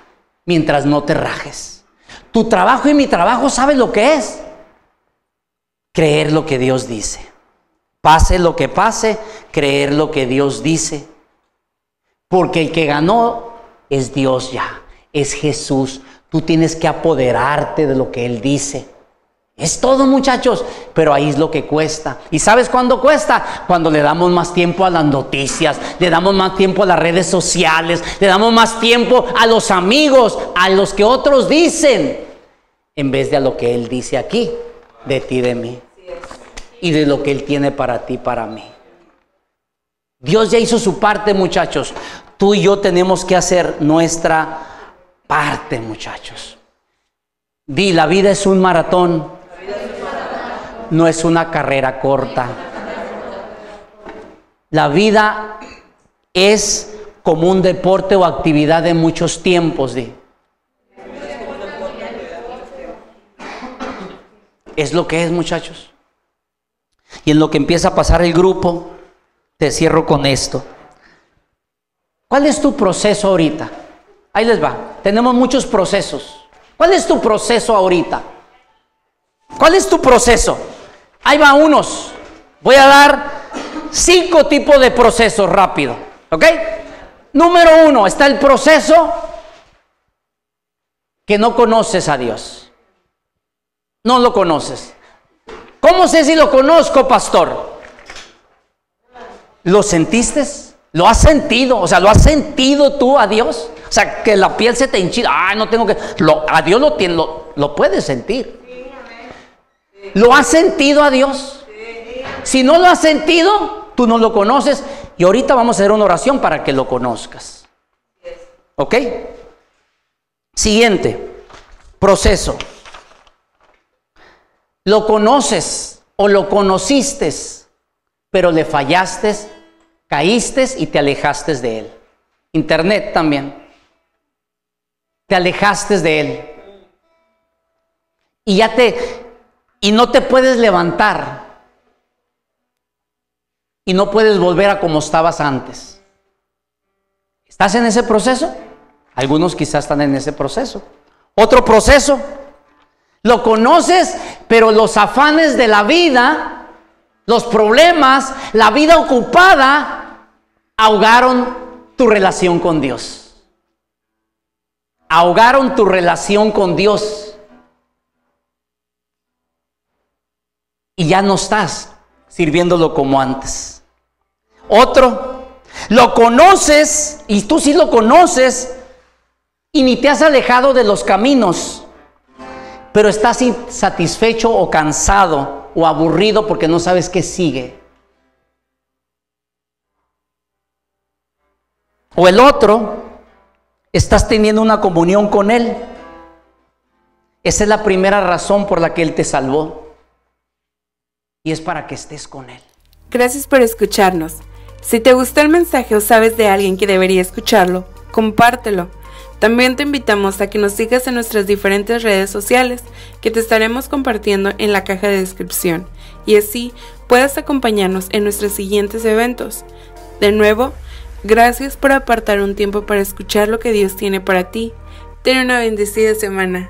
mientras no te rajes. Tu trabajo y mi trabajo, ¿sabes lo que es? Creer lo que Dios dice. Pase lo que pase, creer lo que Dios dice. Porque el que ganó es Dios ya, es Jesús. Tú tienes que apoderarte de lo que Él dice. Es todo muchachos, pero ahí es lo que cuesta. ¿Y sabes cuándo cuesta? Cuando le damos más tiempo a las noticias, le damos más tiempo a las redes sociales, le damos más tiempo a los amigos, a los que otros dicen, en vez de a lo que Él dice aquí, de ti, de mí, y de lo que Él tiene para ti, para mí. Dios ya hizo su parte, muchachos. Tú y yo tenemos que hacer nuestra parte, muchachos. Di, la vida es un maratón no es una carrera corta. La vida es como un deporte o actividad de muchos tiempos. Es lo que es, muchachos. Y en lo que empieza a pasar el grupo, te cierro con esto. ¿Cuál es tu proceso ahorita? Ahí les va. Tenemos muchos procesos. ¿Cuál es tu proceso ahorita? ¿Cuál es tu proceso? Ahí va unos. Voy a dar cinco tipos de procesos rápido. ¿Ok? Número uno, está el proceso que no conoces a Dios. No lo conoces. ¿Cómo sé si lo conozco, pastor? ¿Lo sentiste? ¿Lo has sentido? O sea, ¿lo has sentido tú a Dios? O sea, que la piel se te hinchida. Ah, no tengo que. Lo, a Dios lo, lo, lo puedes sentir. ¿Lo has sentido a Dios? Si no lo has sentido, tú no lo conoces. Y ahorita vamos a hacer una oración para que lo conozcas. ¿Ok? Siguiente, proceso. Lo conoces o lo conociste, pero le fallaste, caíste y te alejaste de él. Internet también. Te alejaste de él. Y ya te y no te puedes levantar y no puedes volver a como estabas antes. ¿Estás en ese proceso? Algunos quizás están en ese proceso. Otro proceso. Lo conoces, pero los afanes de la vida, los problemas, la vida ocupada, ahogaron tu relación con Dios. Ahogaron tu relación con Dios. y ya no estás sirviéndolo como antes. Otro, lo conoces y tú sí lo conoces y ni te has alejado de los caminos, pero estás insatisfecho o cansado o aburrido porque no sabes qué sigue. O el otro, estás teniendo una comunión con Él. Esa es la primera razón por la que Él te salvó y es para que estés con Él. Gracias por escucharnos. Si te gustó el mensaje o sabes de alguien que debería escucharlo, compártelo. También te invitamos a que nos sigas en nuestras diferentes redes sociales que te estaremos compartiendo en la caja de descripción y así puedas acompañarnos en nuestros siguientes eventos. De nuevo, gracias por apartar un tiempo para escuchar lo que Dios tiene para ti. Ten una bendecida semana.